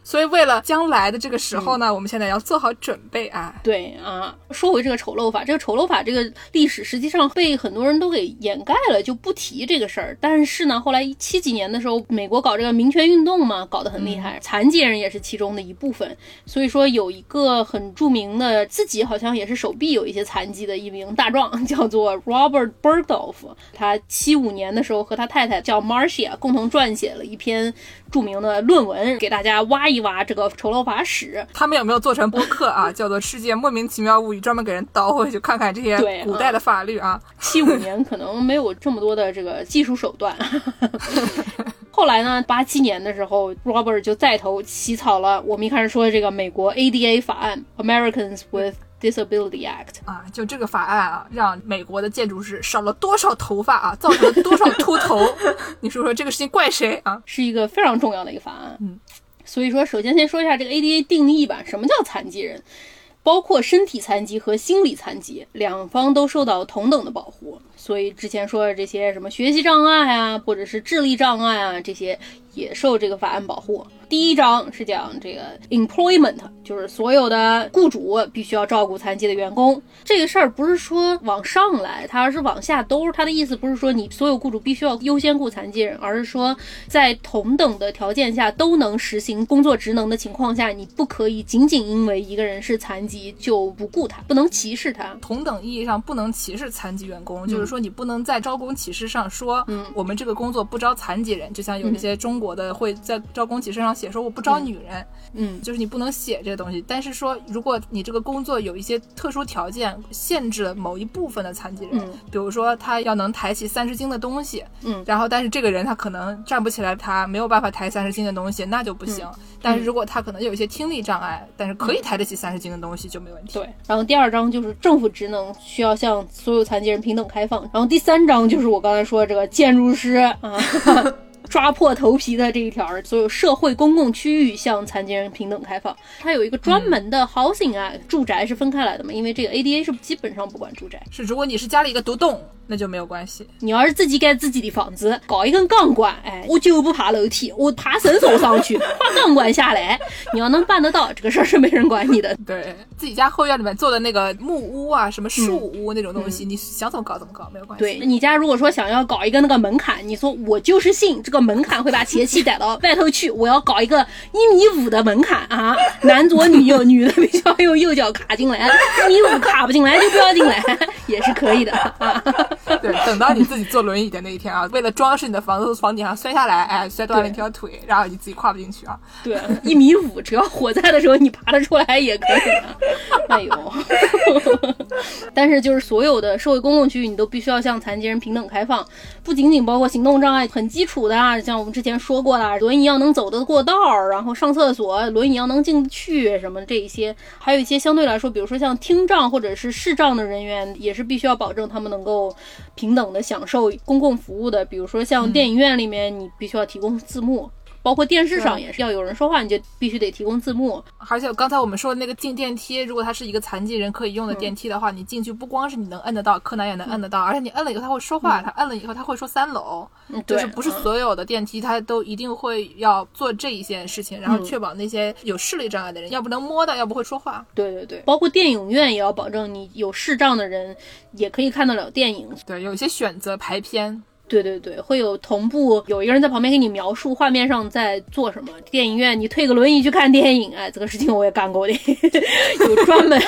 所以为了将来的这个时候呢，我们现在要做好准备啊。对啊，说回这个丑陋法，这个丑陋法这个历史实际上被很多人都给掩盖了，就不提这个事儿。但是呢，后来七几年的时候，美国搞这个民权运动嘛，搞得很厉害，残疾人也是其中的一部分。所以说有一个很著名的，自己好像也是手臂有一些残疾的一名大壮，叫做 Robert Bergdorf。他七五年的时候和他太太叫 Marcia 共同撰写了一篇著名的论文，给大家挖一挖这个丑陋法史。他们有没有做成播客啊？叫做《世界莫名其妙物语》，专门给人倒回去看看这些对古代的法律啊。七五年可能没有这么多的这个技术手段。后来呢，八七年的时候，Robert 就带头起草了我们一开始说的这个美国 ADA 法案 （Americans with Disability Act）。啊，就这个法案啊，让美国的建筑师少了多少头发啊，造成了多少秃头？你说说这个事情怪谁啊？是一个非常重要的一个法案。嗯，所以说，首先先说一下这个 ADA 定义吧，什么叫残疾人？包括身体残疾和心理残疾，两方都受到同等的保护。所以之前说的这些什么学习障碍啊，或者是智力障碍啊，这些也受这个法案保护。第一章是讲这个 employment，就是所有的雇主必须要照顾残疾的员工。这个事儿不是说往上来，它而是往下兜。它的意思不是说你所有雇主必须要优先雇残疾人，而是说在同等的条件下都能实行工作职能的情况下，你不可以仅仅因为一个人是残疾就不顾他，不能歧视他。同等意义上不能歧视残疾员工，就是说你不能在招工启事上说，嗯我们这个工作不招残疾人，就像有一些中国的会在招工启事上写说我不招女人，嗯，就是你不能写这个东西。但是说，如果你这个工作有一些特殊条件，限制了某一部分的残疾人，嗯比如说他要能抬起三十斤的东西，嗯然后但是这个人他可能站不起来，他没有办法抬三十斤的东西，那就不行。嗯但是如果他可能有一些听力障碍，但是可以抬得起三十斤的东西就没问题。对，然后第二章就是政府职能需要向所有残疾人平等开放，然后第三章就是我刚才说的这个建筑师啊。抓破头皮的这一条，所有社会公共区域向残疾人平等开放。它有一个专门的 housing 啊，住宅是分开来的嘛，因为这个 ADA 是基本上不管住宅。是，如果你是家里一个独栋，那就没有关系。你要是自己盖自己的房子，搞一根钢管，哎，我就不爬楼梯，我爬绳索上去，跨钢管下来，你要能办得到，这个事儿是没人管你的。对自己家后院里面做的那个木屋啊，什么树屋那种东嗯西，你想怎么搞怎么搞，没有关系。对你家如果说想要搞一个那个门槛，你说我就是信这个门槛会把邪气逮到外头去，我要搞一个一米五的门槛啊，男左女右，女的必须要用右脚卡进来，一米五卡不进来就不要进来，也是可以的啊。对，等到你自己坐轮椅的那一天啊，为了装饰你的房子，从房顶上摔下来，哎，摔断了一条腿，然后你自己跨不进去啊。对，一米五，只要火灾的时候你爬得出来也可以的。哎呦，但是就是所有的社会公共区域，你都必须要向残疾人平等开放，不仅仅包括行动障碍很基础的啊，像我们之前说过的，轮椅要能走得过道儿，然后上厕所轮椅要能进得去什么这一些，还有一些相对来说，比如说像听障或者是视障的人员，也是必须要保证他们能够平等的享受公共服务的，比如说像电影院里面，你必须要提供字幕。包括电视上也是要有人说话，你就必须得提供字幕。而且刚才我们说的那个进电梯，如果它是一个残疾人可以用的电梯的话，你进去不光是你能摁得到，柯南也能摁得到，而且你摁了以后他会说话，他摁了以后他会说三楼，嗯，对就是不是所有的电梯他都一定会要做这一件事情，然后确保那些有视力障碍的人，要不能摸到，要不会说话。对对对，包括电影院也要保证你有视障的人也可以看得了电影。对，有一些选择排片。对对对，会有同步，有一个人在旁边给你描述画面上在做什么。电影院你推个轮椅去看电影，哎，这个事情我也干过的，有专门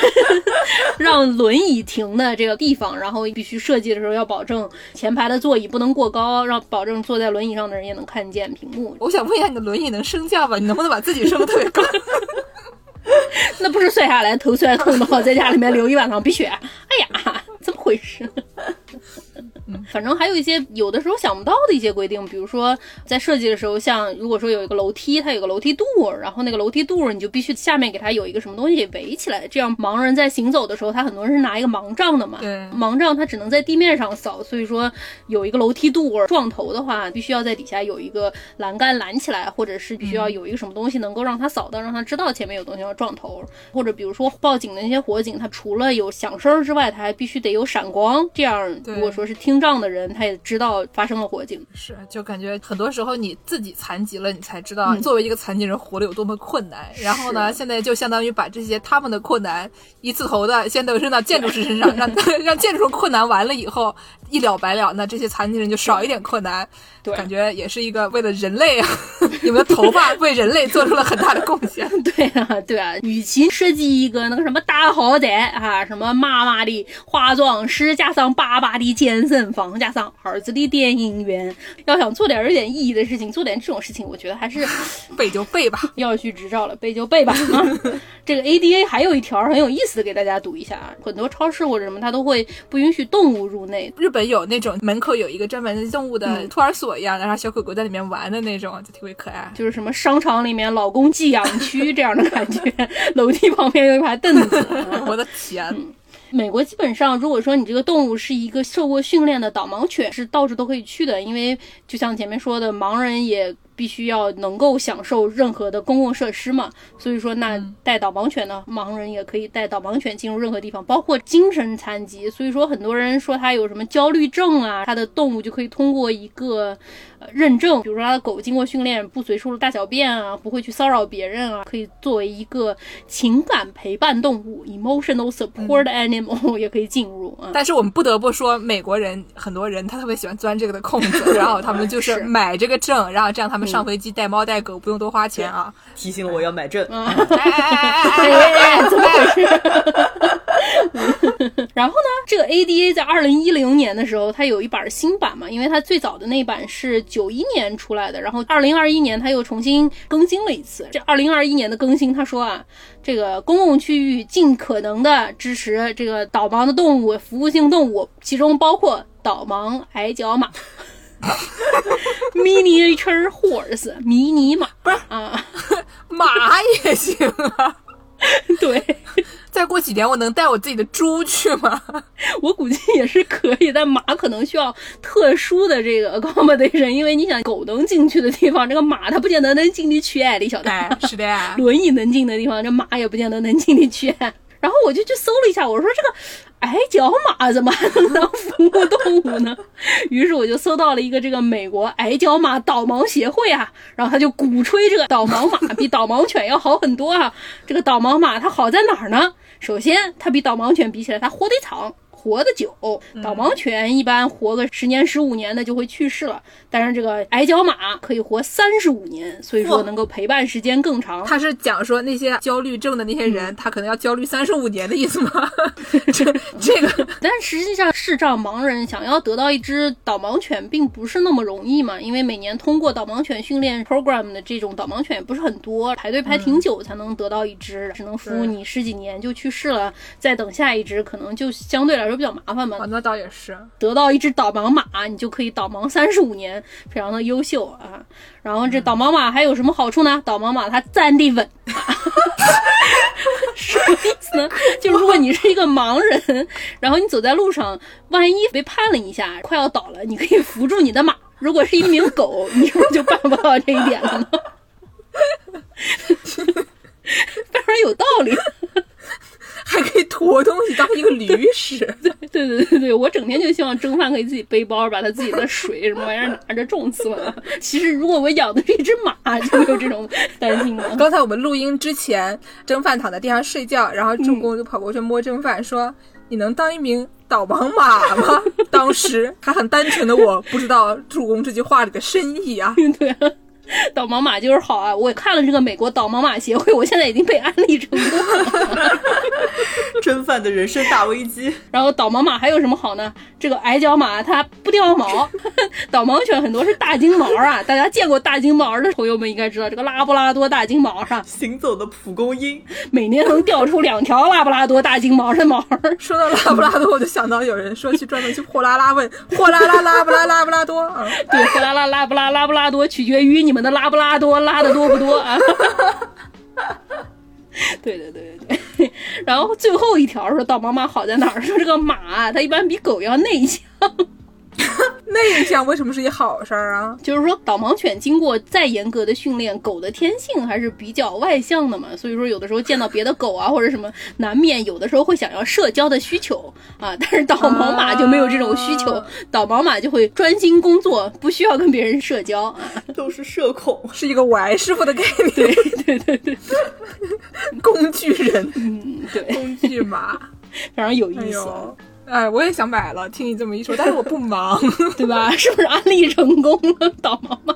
让轮椅停的这个地方，然后必须设计的时候要保证前排的座椅不能过高，让保证坐在轮椅上的人也能看见屏幕。我想问一下，你的轮椅能升降吗？你能不能把自己升得特别高？那不是摔下来头摔痛的话在家里面流一晚上鼻血？哎呀，怎么回事？反正还有一些有的时候想不到的一些规定，比如说在设计的时候，像如果说有一个楼梯，它有个楼梯度，然后那个楼梯度你就必须下面给它有一个什么东西给围起来，这样盲人在行走的时候，他很多人是拿一个盲杖的嘛，对，盲杖它只能在地面上扫，所以说有一个楼梯度撞头的话，必须要在底下有一个栏杆拦起来，或者是必须要有一个什么东西能够让他扫到，让他知道前面有东西要撞头，或者比如说报警的那些火警，它除了有响声之外，它还必须得有闪光，这样如果说是听障的人，他也知道发生了火警。是，就感觉很多时候你自己残疾了，你才知道作为一个残疾人活得有多么困难。然后呢，现在就相当于把这些他们的困难一次头的先都扔到建筑师身上，让 让建筑师困难完了以后一了百了，那这些残疾人就少一点困难。对，感觉也是一个为了人类啊，你们的头发为人类做出了很大的贡献。对啊，对啊，与其设计一个那个什么大豪宅啊，什么妈妈的化妆师加上爸爸的健身房加上儿子的电影院，要想做点有点意义的事情，做点这种事情，我觉得还是 背就背吧，要去执照了，背就背吧。啊，这个 ADA 还有一条很有意思的，给大家读一下啊，很多超市或者什么，它都会不允许动物入内。日本有那种门口有一个专门的动物的托儿所一样的，然后小狗狗在里面玩的那种，就特别可爱。就是什么商场里面老公寄养区这样的感觉，楼梯旁边有一排凳子。我的天！美国基本上，如果说你这个动物是一个受过训练的导盲犬，是到处都可以去的，因为就像前面说的，盲人也必须要能够享受任何的公共设施嘛。所以说，那带导盲犬呢，盲人也可以带导盲犬进入任何地方，包括精神残疾。所以说，很多人说他有什么焦虑症啊，他的动物就可以通过一个。呃，认证，比如说他的狗经过训练不随处大小便啊，不会去骚扰别人啊，可以作为一个情感陪伴动物 （emotional support animal） 也可以进入啊。但是我们不得不说，美国人很多人他特别喜欢钻这个的空子，然后他们就 是买这个证，然后这样他们上飞机带猫带狗不用多花钱啊。提醒我要买证。哎哎哎，怎么回事？然后呢，这个 ADA 在二零一零年的时候，它有一版新版嘛，因为它最早的那版是。九一年出来的，然后二零二一年它又重新更新了一次。这二零二一年的更新，他说啊，这个公共区域尽可能的支持这个导盲的动物，服务性动物，其中包括导盲矮脚马，miniature horse，迷你马，不是啊，马也行啊，对。再过几年，我能带我自己的猪去吗？我估计也是可以，但马可能需要特殊的这个 accommodation，因为你想狗能进去的地方，这个马它不见得能进得去。哎，李小丹，是的呀，轮椅能进的地方，这马也不见得能进得去。然后我就去搜了一下，我说这个矮脚马怎么还能当服务动物呢？于是我就搜到了一个这个美国矮脚马导盲协会啊，然后他就鼓吹这个导盲马比导盲犬要好很多啊。这个导盲马它好在哪儿呢？首先，它比导盲犬比起来，它活得长。活得久，导盲犬一般活个十年、十五年的就会去世了，但是这个矮脚马可以活三十五年，所以说能够陪伴时间更长。他是讲说那些焦虑症的那些人，他可能要焦虑三十五年的意思吗？这这个，但实际上视障盲人想要得到一只导盲犬，并不是那么容易嘛，因为每年通过导盲犬训练 program 的这种导盲犬也不是很多，排队排挺久才能得到一只，只能服务你十几年就去世了，再等下一只可能就相对来说。比较麻烦嘛，那倒也是。得到一只导盲马，你就可以导盲三十五年，非常的优秀啊。然后这导盲马还有什么好处呢？导盲马它站地稳，什么意思呢？就是如果你是一个盲人，然后你走在路上，万一被绊了一下，快要倒了，你可以扶住你的马。如果是一名狗，你是不是就办不到这一点了呢？非常有道理。还可以驮东西当一个驴使，对对对对对，我整天就希望蒸饭可以自己背包，把他自己的水什么玩意儿拿着，重死我了。其实如果我养的是一只马，就没有这种担心了。刚才我们录音之前，蒸饭躺在地上睡觉，然后助攻就跑过去摸蒸饭，说：“你能当一名导盲马吗？当时还很单纯的我不知道助攻这句话里的深意啊。对啊。导盲马就是好啊！我看了这个美国导盲马协会，我现在已经被安利成功了。真犯的人生大危机。然后导盲马还有什么好呢？这个矮脚马它不掉毛，导盲犬很多是大金毛啊！大家见过大金毛的朋友们应该知道，这个拉布拉多大金毛啊，行走的蒲公英，每年能掉出两条拉布拉多大金毛的毛。说到拉布拉多，我就想到有人说去专门去货拉拉问货拉拉拉布拉拉布拉多啊，对，货拉拉拉布拉拉布拉多取决于你们。的拉布拉多拉的多不多 啊？对对对对对。然后最后一条说道妈妈好在哪儿？说这个马它一般比狗要内向。内向为什么是一好事儿啊？就是说，导盲犬经过再严格的训练，狗的天性还是比较外向的嘛。所以说，有的时候见到别的狗啊，或者什么，难免有的时候会想要社交的需求啊。但是导盲马就没有这种需求，导盲马就会专心工作，不需要跟别人社交，都是社恐，是一个我爱师傅的概念。对对对对，工具人，嗯，对，工具马，非常有意思。哎，我也想买了。听你这么一说，但是我不 忙，对吧？是不是安利成功了？导盲吗？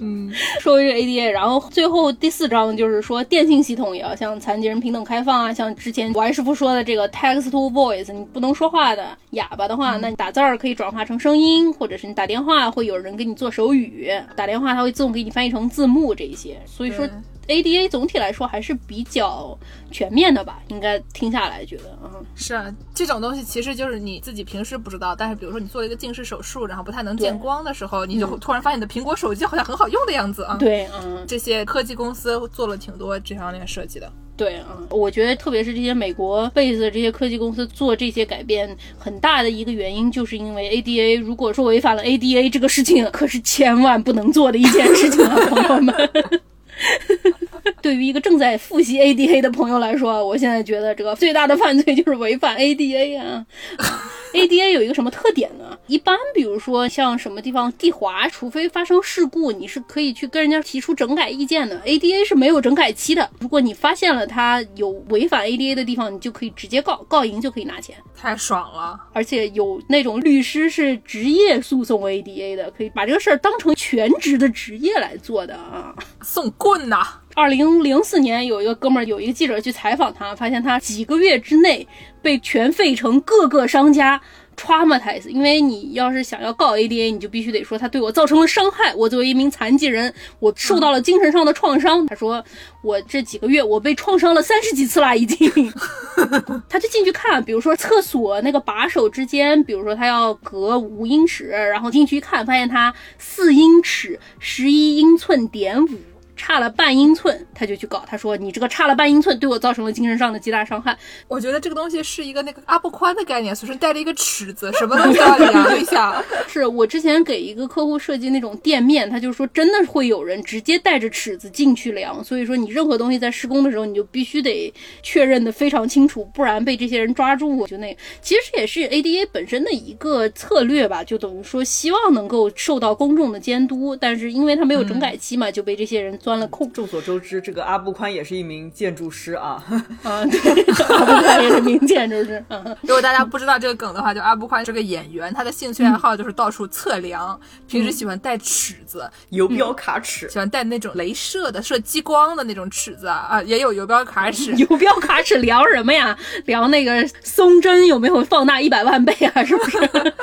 嗯，说回这 ADA，然后最后第四章就是说电信系统也要向残疾人平等开放啊。像之前王师傅说的这个 text to voice，你不能说话的哑巴的话，那你打字儿可以转化成声音，或者是你打电话会有人给你做手语，打电话它会自动给你翻译成字幕这些。所以说。ADA 总体来说还是比较全面的吧，应该听下来觉得，嗯，是啊，这种东西其实就是你自己平时不知道，但是比如说你做了一个近视手术，然后不太能见光的时候，你就突然发现你的苹果手机好像很好用的样子啊。对，嗯，这些科技公司做了挺多这方面设计的。对啊，我觉得特别是这些美国 base 的这些科技公司做这些改变，很大的一个原因就是因为 ADA，如果说违反了 ADA 这个事情，可是千万不能做的一件事情啊，朋友们。对于一个正在复习 ADA 的朋友来说，我现在觉得这个最大的犯罪就是违反 ADA 啊。ADA 有一个什么特点呢？一般比如说像什么地方地滑，除非发生事故，你是可以去跟人家提出整改意见的。ADA 是没有整改期的。如果你发现了他有违反 ADA 的地方，你就可以直接告，告赢就可以拿钱，太爽了。而且有那种律师是职业诉讼 ADA 的，可以把这个事儿当成全职的职业来做的啊。送棍呐！二零零四年有一个哥们儿，有一个记者去采访他，发现他几个月之内。被全费城各个商家 traumatize，因为你要是想要告 ADA，你就必须得说他对我造成了伤害。我作为一名残疾人，我受到了精神上的创伤。他说我这几个月我被创伤了三十几次了，已经。他就进去看，比如说厕所那个把手之间，比如说他要隔五英尺，然后进去一看，发现他四英尺十一英寸点五。差了半英寸，他就去搞。他说：“你这个差了半英寸，对我造成了精神上的极大伤害。”我觉得这个东西是一个那个阿布宽的概念，随身带着一个尺子，什么东西要量一下。是我之前给一个客户设计那种店面，他就说真的会有人直接带着尺子进去量。所以说你任何东西在施工的时候，你就必须得确认的非常清楚，不然被这些人抓住就那。其实也是 ADA 本身的一个策略吧，就等于说希望能够受到公众的监督，但是因为他没有整改期嘛，就被这些人。钻了空。众所周知，这个阿布宽也是一名建筑师啊。啊，对，阿布宽也是名建筑师。如果大家不知道这个梗的话，就阿布宽是个演员，他的兴趣爱好就是到处测量，平时喜欢带尺子、游标卡尺，喜欢带那种镭射的、射激光的那种尺子啊，也有游标卡尺。游标卡尺量什么呀？量那个松针有没有放大一百万倍啊？是不是？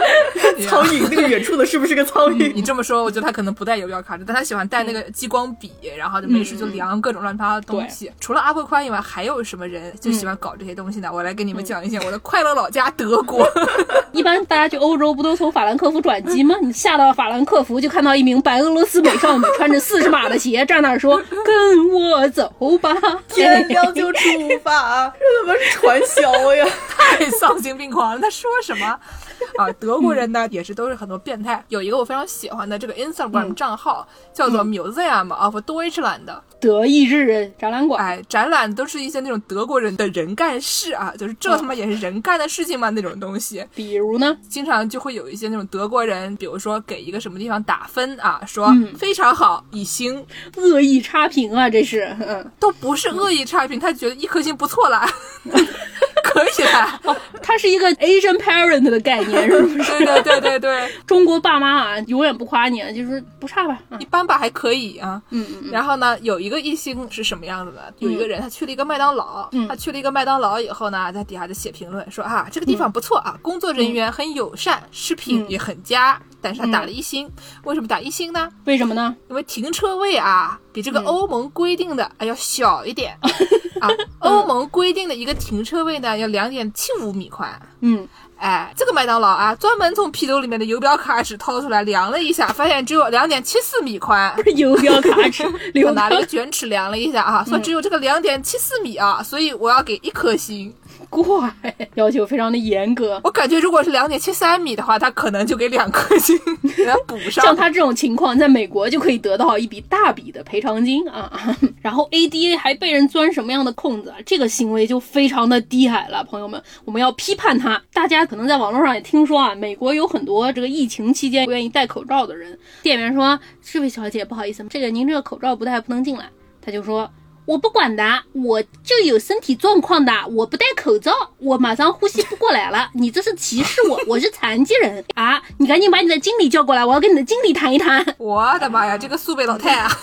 苍蝇那个远处的是不是个苍蝇？你这么说，我觉得他可能不带游标卡尺，但他喜欢带那个激光笔。然后就没事就量各种乱七八糟的东西。除了阿布宽以外，还有什么人就喜欢搞这些东西呢？我来给你们讲一讲我的快乐老家德国。一般大家去欧洲不都从法兰克福转机吗？你下到法兰克福就看到一名白俄罗斯美少女穿着四十码的鞋站那儿说：“跟我走吧，天亮就出发。”这他妈是传销呀！太丧心病狂了。他说什么？啊，德国人呢也是都是很多变态。有一个我非常喜欢的这个 Instagram 账号叫做 Museum of Deutschland，德意志展览馆。哎，展览都是一些那种德国人的人干事啊，就是这他妈也是人干的事情吗？那种东西。比如呢，经常就会有一些那种德国人，比如说给一个什么地方打分啊，说非常好，一星，恶意差评啊，这是，嗯，都不是恶意差评，他觉得一颗星不错了。可以的。它是一个 Asian parent 的概念，是不是？对对对对对，中国爸妈啊，永远不夸你，就是不差吧？啊一般吧，还可以啊。嗯嗯嗯，然后呢，有一个一星是什么样子的？有一个人他去了一个麦当劳，嗯他去了一个麦当劳以后呢，在底下就写评论说啊，这个地方不错啊，工作人员很友善，食品也很佳，但是他打了一星。为什么打一星呢？为什么呢？因为停车位啊，比这个欧盟规定的哎要小一点 啊。欧盟规定的一个停车位呢，要两点七五米宽。嗯，哎，这个麦当劳啊，专门从皮兜里面的游标卡尺掏出来量了一下，发现只有两点七四米宽。游标卡尺，他流拿了个卷尺量了一下啊，说只有这个两点七四米啊，所以我要给一颗星。怪，要求非常的严格。我感觉如果是两点七三米的话，他可能就给两颗星，给他补上。像他这种情况，在美国就可以得到一笔大笔的赔偿金啊！然后 ADA 还被人钻什么样的空子啊？这个行为就非常的低矮了，朋友们，我们要批判他。大家可能在网络上也听说啊，美国有很多这个疫情期间不愿意戴口罩的人。店员说：“这位小姐，不好意思，这个您这个口罩不戴不能进来。”他就说。我不管的，我就有身体状况的，我不戴口罩，我马上呼吸不过来了。你这是歧视我，我是残疾人啊！你赶紧把你的经理叫过来，我要跟你的经理谈一谈。我的妈呀，这个苏北老太啊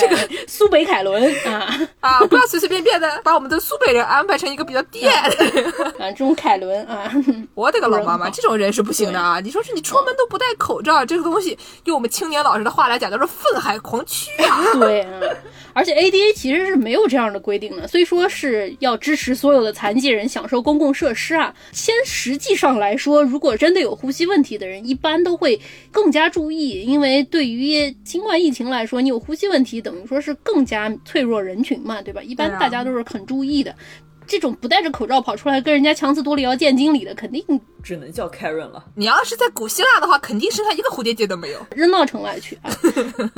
这个苏北凯伦啊啊，不要随随便便的把我们的苏北人安排成一个比较低矮的人。啊，这种凯伦啊，我的个老妈妈，这种人是不行的啊！你说是你出门都不戴口罩，这个东西用我们青年老师的话来讲，叫做愤海狂驱啊！对啊，而且 ADA 其实是没有这样的规定的，虽说是要支持所有的残疾人享受公共设施啊，先实际上来说，如果真的有呼吸问题的人，一般都会更加注意，因为对于新冠疫情来说，你有呼吸问题，等于说是更加脆弱人群嘛，对吧？一般大家都是很注意的。这种不戴着口罩跑出来跟人家强词夺理要见经理的，肯定只能叫 Karen 了。你要是在古希腊的话，肯定身上一个蝴蝶结都没有扔到城外去啊！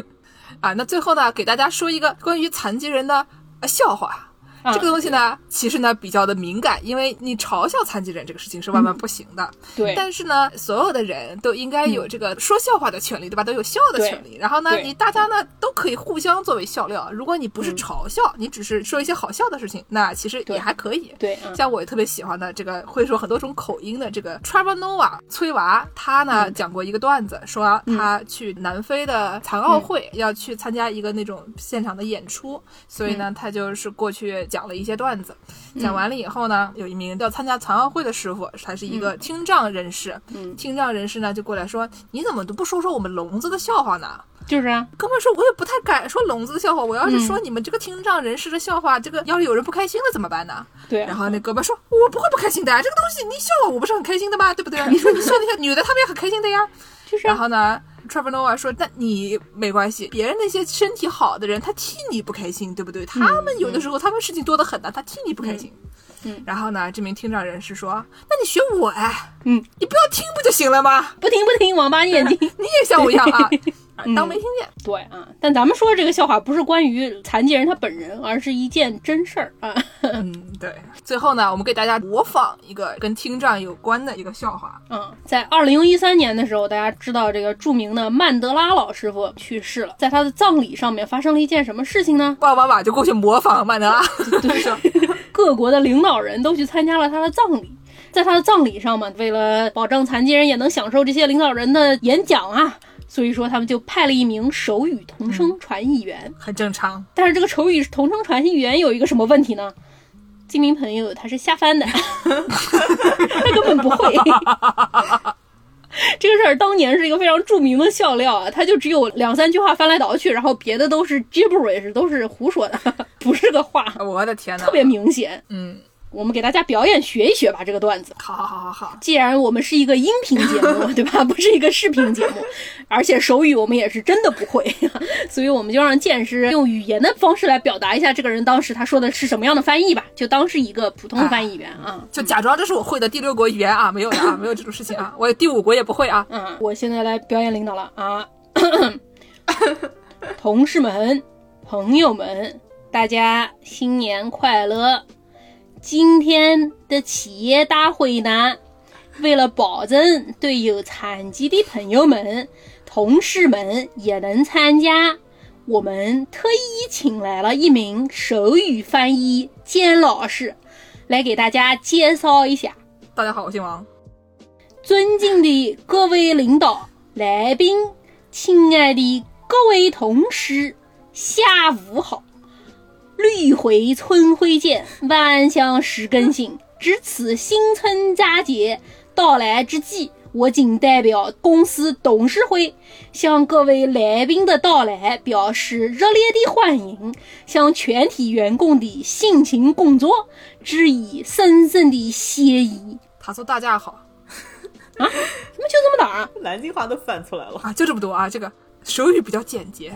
啊！那最后呢，给大家说一个关于残疾人的笑话。啊这个东西呢，其实呢比较的敏感，因为你嘲笑残疾人这个事情是万万不行的。对，但是呢，所有的人都应该有这个说笑话的权利，对吧？都有笑的权利。然后呢，你大家呢都可以互相作为笑料。如果你不是嘲笑，你只是说一些好笑的事情，那其实也还可以。对啊，像我也特别喜欢的这个会说很多种口音的这个 Trevor Noah 崔娃，他呢、讲过一个段子，说他去南非的残奥会、要去参加一个那种现场的演出，所以呢，他就是过去讲了一些段子。讲完了以后呢，有一名叫参加残奥会的师傅，他是一个听障人士。嗯听障人士呢就过来说：“你怎么都不说说我们聋子的笑话呢？”就是啊，哥们儿说，我也不太敢说聋子的笑话。我要是说你们这个听障人士的笑话，这个要是有人不开心了怎么办呢？对啊，然后那哥们儿说：“我不会不开心的，这个东西你笑话我不是很开心的吗？对不对？你说你笑那些女的，她们也很开心的呀。就是啊，然后呢，Trevor Noah 说：“但你没关系，别人那些身体好的人，他替你不开心，对不对？他们有的时候他们事情多得很呢，他替你不开心。”嗯然后呢，这名听障人士说：“那你学我哎，嗯，你不要听不就行了吗？不听不听，王八眼睛。你也像我一样啊，啊 当没听见。对啊，但咱们说的这个笑话不是关于残疾人他本人，而是一件真事儿啊。嗯，对。最后呢，我们给大家模仿一个跟听障有关的一个笑话。嗯，在二零一三年的时候，大家知道这个著名的曼德拉老师傅去世了，在他的葬礼上面发生了一件什么事情呢？爸爸妈妈就过去模仿曼德拉，对说各国的领导人都去参加了他的葬礼。在他的葬礼上嘛，为了保证残疾人也能享受这些领导人的演讲啊，所以说他们就派了一名手语同声传译员。很正常。但是这个手语同声传译员有一个什么问题呢？这名朋友他是瞎翻的，他根本不会。这个事儿当年是一个非常著名的笑料啊，他就只有两三句话翻来倒去，然后别的都是 gibberish，都是胡说的，不是个话，我的天呐，特别明显。嗯，我们给大家表演学一学吧，这个段子。好好好好好，既然我们是一个音频节目，对吧？不是一个视频节目，而且手语我们也是真的不会，所以我们就让剑师用语言的方式来表达一下这个人当时他说的是什么样的翻译吧，就当是一个普通的翻译员啊。就假装这是我会的第六国语言啊，没有的啊，没有这种事情啊，我第五国也不会啊。嗯，我现在来表演领导了啊！同事们、朋友们，大家新年快乐！今天的企业大会呢，为了保证对有残疾的朋友们、同事们也能参加，我们特意请来了一名手语翻译兼老师。来给大家介绍一下。大家好，我姓王。尊敬的各位领导、来宾，亲爱的各位同事，下午好。绿回春晖见，万象始更新。值此新春佳节到来之际，我谨代表公司董事会，向各位来宾的到来表示热烈的欢迎，向全体员工的辛勤工作致以深深的谢意。他说大家好啊，怎么就这么点儿南京话都翻出来了啊，就这么多啊，这个手语比较简洁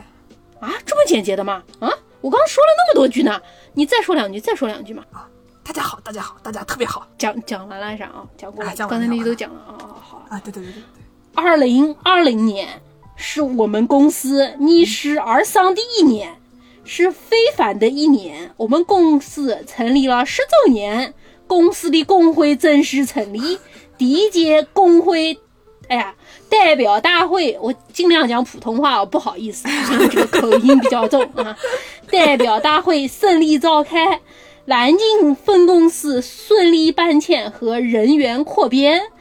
啊，这么简洁的吗？啊，我刚刚说了那么多句呢，你再说两句，再说两句嘛。啊，大家好，大家好，大家特别好。讲讲完了啥啊，讲过了，哎讲完刚才那句都讲了啊，好。啊，对对对对对，二零二零年是我们公司逆势而上的一年，是非凡的一年。我们公司成立了十周年，公司的工会正式成立。第一届工会，哎呀，代表大会，我尽量讲普通话，不好意思，这个口音比较重啊。代表大会顺利召开，南京分公司顺利搬迁和人员扩编。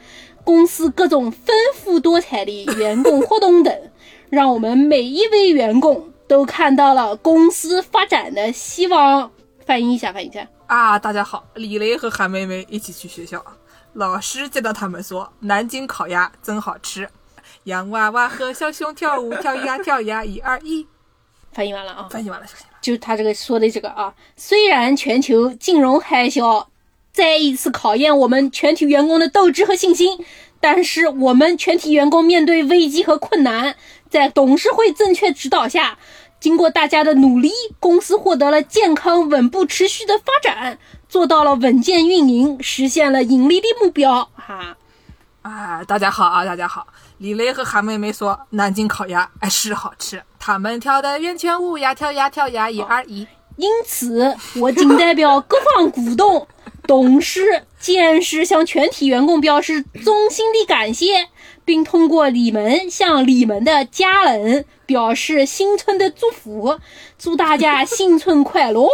公司各种丰富多彩的员工活动等，让我们每一位员工都看到了公司发展的希望。翻译一下，翻译一下。啊，大家好，李雷和韩梅梅一起去学校，老师见到他们说：“南京烤鸭真好吃。”洋娃娃和小熊跳舞，跳呀跳呀，一二一，翻译完了啊，翻译完了，翻译完了。就他这个说的这个啊。虽然全球金融海啸再一次考验我们全体员工的斗志和信心，但是我们全体员工面对危机和困难，在董事会正确指导下，经过大家的努力，公司获得了健康、稳步、持续的发展，做到了稳健运营，实现了盈利的目标。哈，啊，大家好啊，大家好！李雷和韩梅梅说：“南京烤鸭哎是好吃。”他们跳的圆圈舞呀，跳呀跳呀，一二一。因此，我仅代表各方股东、董事、监事向全体员工表示衷心的感谢，并通过你们向你们的家人表示新春的祝福，祝大家新春快乐，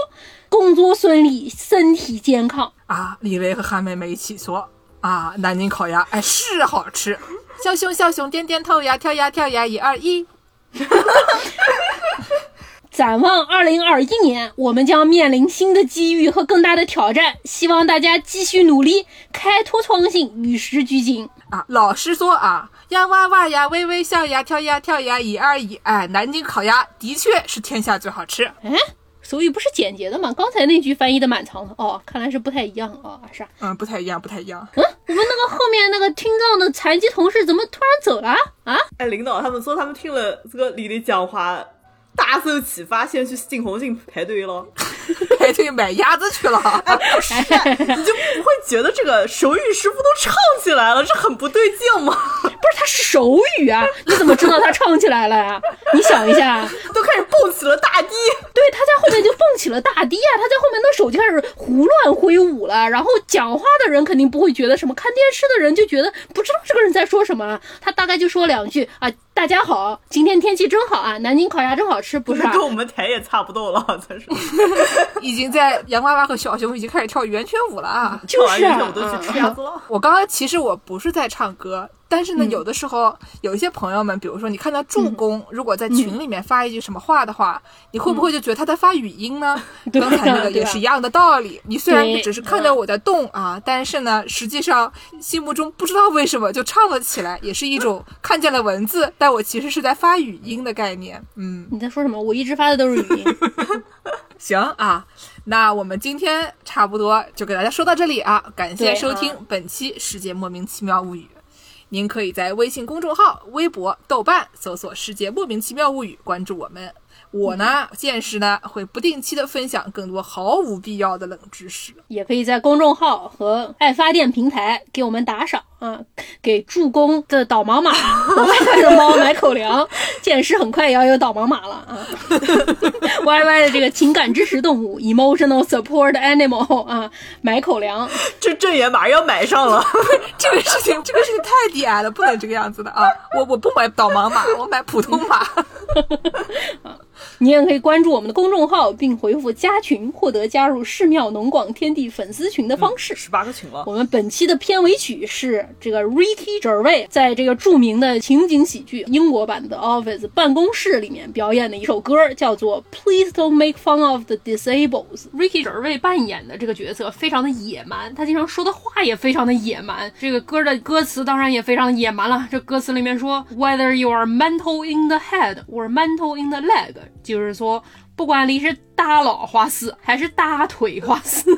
工作顺利，身体健康。啊，李雷和韩梅梅一起说：“啊，南京烤鸭哎是好吃。”小熊小熊点点头呀，跳呀跳呀，一二一。展望二零二一年，我们将面临新的机遇和更大的挑战，希望大家继续努力，开拓创新，与时俱进。啊，老师说啊，洋娃娃呀，微微笑呀，跳呀跳呀，一二一。哎，南京烤鸭的确是天下最好吃。哎，手语不是简洁的嘛？刚才那句翻译的蛮长的哦，看来是不太一样哦，是啊。嗯，不太一样，不太一样。嗯，我们那个后面那个听障的残疾同事怎么突然走了啊？哎，领导他们说他们听了这个李的讲话，大受启发，先去新红杏排队了。排队买鸭子去了。不是，你就不会觉得这个手语师傅都唱起来了，这很不对劲吗？不是，他是手语啊，你怎么知道他唱起来了呀？你想一下，都开始蹦起了大堤。对，他在后面就蹦起了大堤啊，他在后面那手就开始胡乱挥舞了。然后讲话的人肯定不会觉得什么，看电视的人就觉得不知道这个人在说什么。他大概就说两句啊，大家好，今天天气真好啊，南京烤鸭真好吃，不是、啊？跟我们台也差不多了，真是。已经在洋娃娃和小熊已经开始跳圆圈舞了啊！就是啊我都去吃鸭子了。我刚刚其实我不是在唱歌，但是呢，嗯有的时候有一些朋友们，比如说你看到助攻，如果在群里面发一句什么话的话，你会不会就觉得他在发语音呢？刚才那个也是一样的道理。你虽然对只是看到我在动啊，但是呢，实际上心目中不知道为什么就唱了起来，也是一种 看见了文字，但我其实是在发语音的概念。嗯，你在说什么？我一直发的都是语音。行啊，那我们今天差不多就给大家说到这里啊，感谢收听啊本期《世界莫名其妙物语》。您可以在微信公众号、微博、豆瓣搜索“世界莫名其妙物语”，关注我们。我呢，见识呢会不定期的分享更多毫无必要的冷知识。也可以在公众号和爱发电平台给我们打赏啊，给助攻的导盲马和歪歪的猫买口粮。见识很快也要有导盲马了啊！Y Y 的这个情感支持动物 （emotional support animal） 啊，买口粮。这这也马上要买上了。这个事情，这个事情太低矮了，不能这个样子的啊！我我不买导盲马，我买普通马。你也可以关注我们的公众号，并回复“加群”获得加入寺庙农广天地粉丝群的方式。十八个群了。我们本期的片尾曲是这个 Ricky Gervais 在这个著名的情景喜剧英国版的 Office 办公室里面表演的一首歌，叫做 Please Don't Make Fun of the Disabled。Ricky Gervais 扮演的这个角色非常的野蛮，他经常说的话也非常的野蛮。这个歌的歌词当然也非常野蛮了。这歌词里面说，Whether you are mental in the head or mental in the leg，就是说。不管你是大脑花丝还是大腿花丝，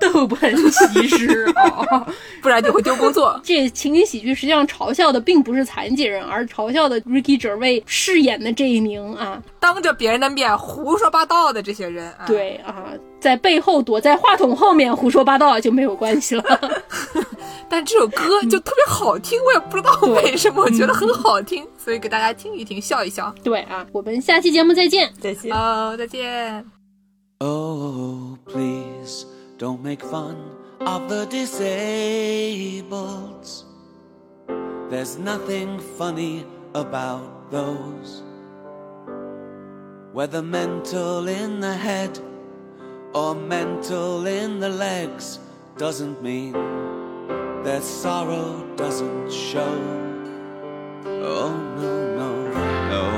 都不能歧视啊，不然就会丢工作。这情景喜剧实际上嘲笑的并不是残疾人，而嘲笑的 Ricky Gervais 饰演的这一名啊，当着别人的面胡说八道的这些人。对啊，在背后躲在话筒后面胡说八道就没有关系了。但这首歌就特别好听，我也不知道为什么，我觉得很好听，所以给大家听一听，笑一笑。对啊，我们下期节目再见，再见。哦，再见。 Oh, please don't make fun of the disabled. There's nothing funny about those. Whether mental in the head or mental in the legs doesn't mean their sorrow doesn't show. Oh, no, no, no.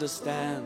Understand.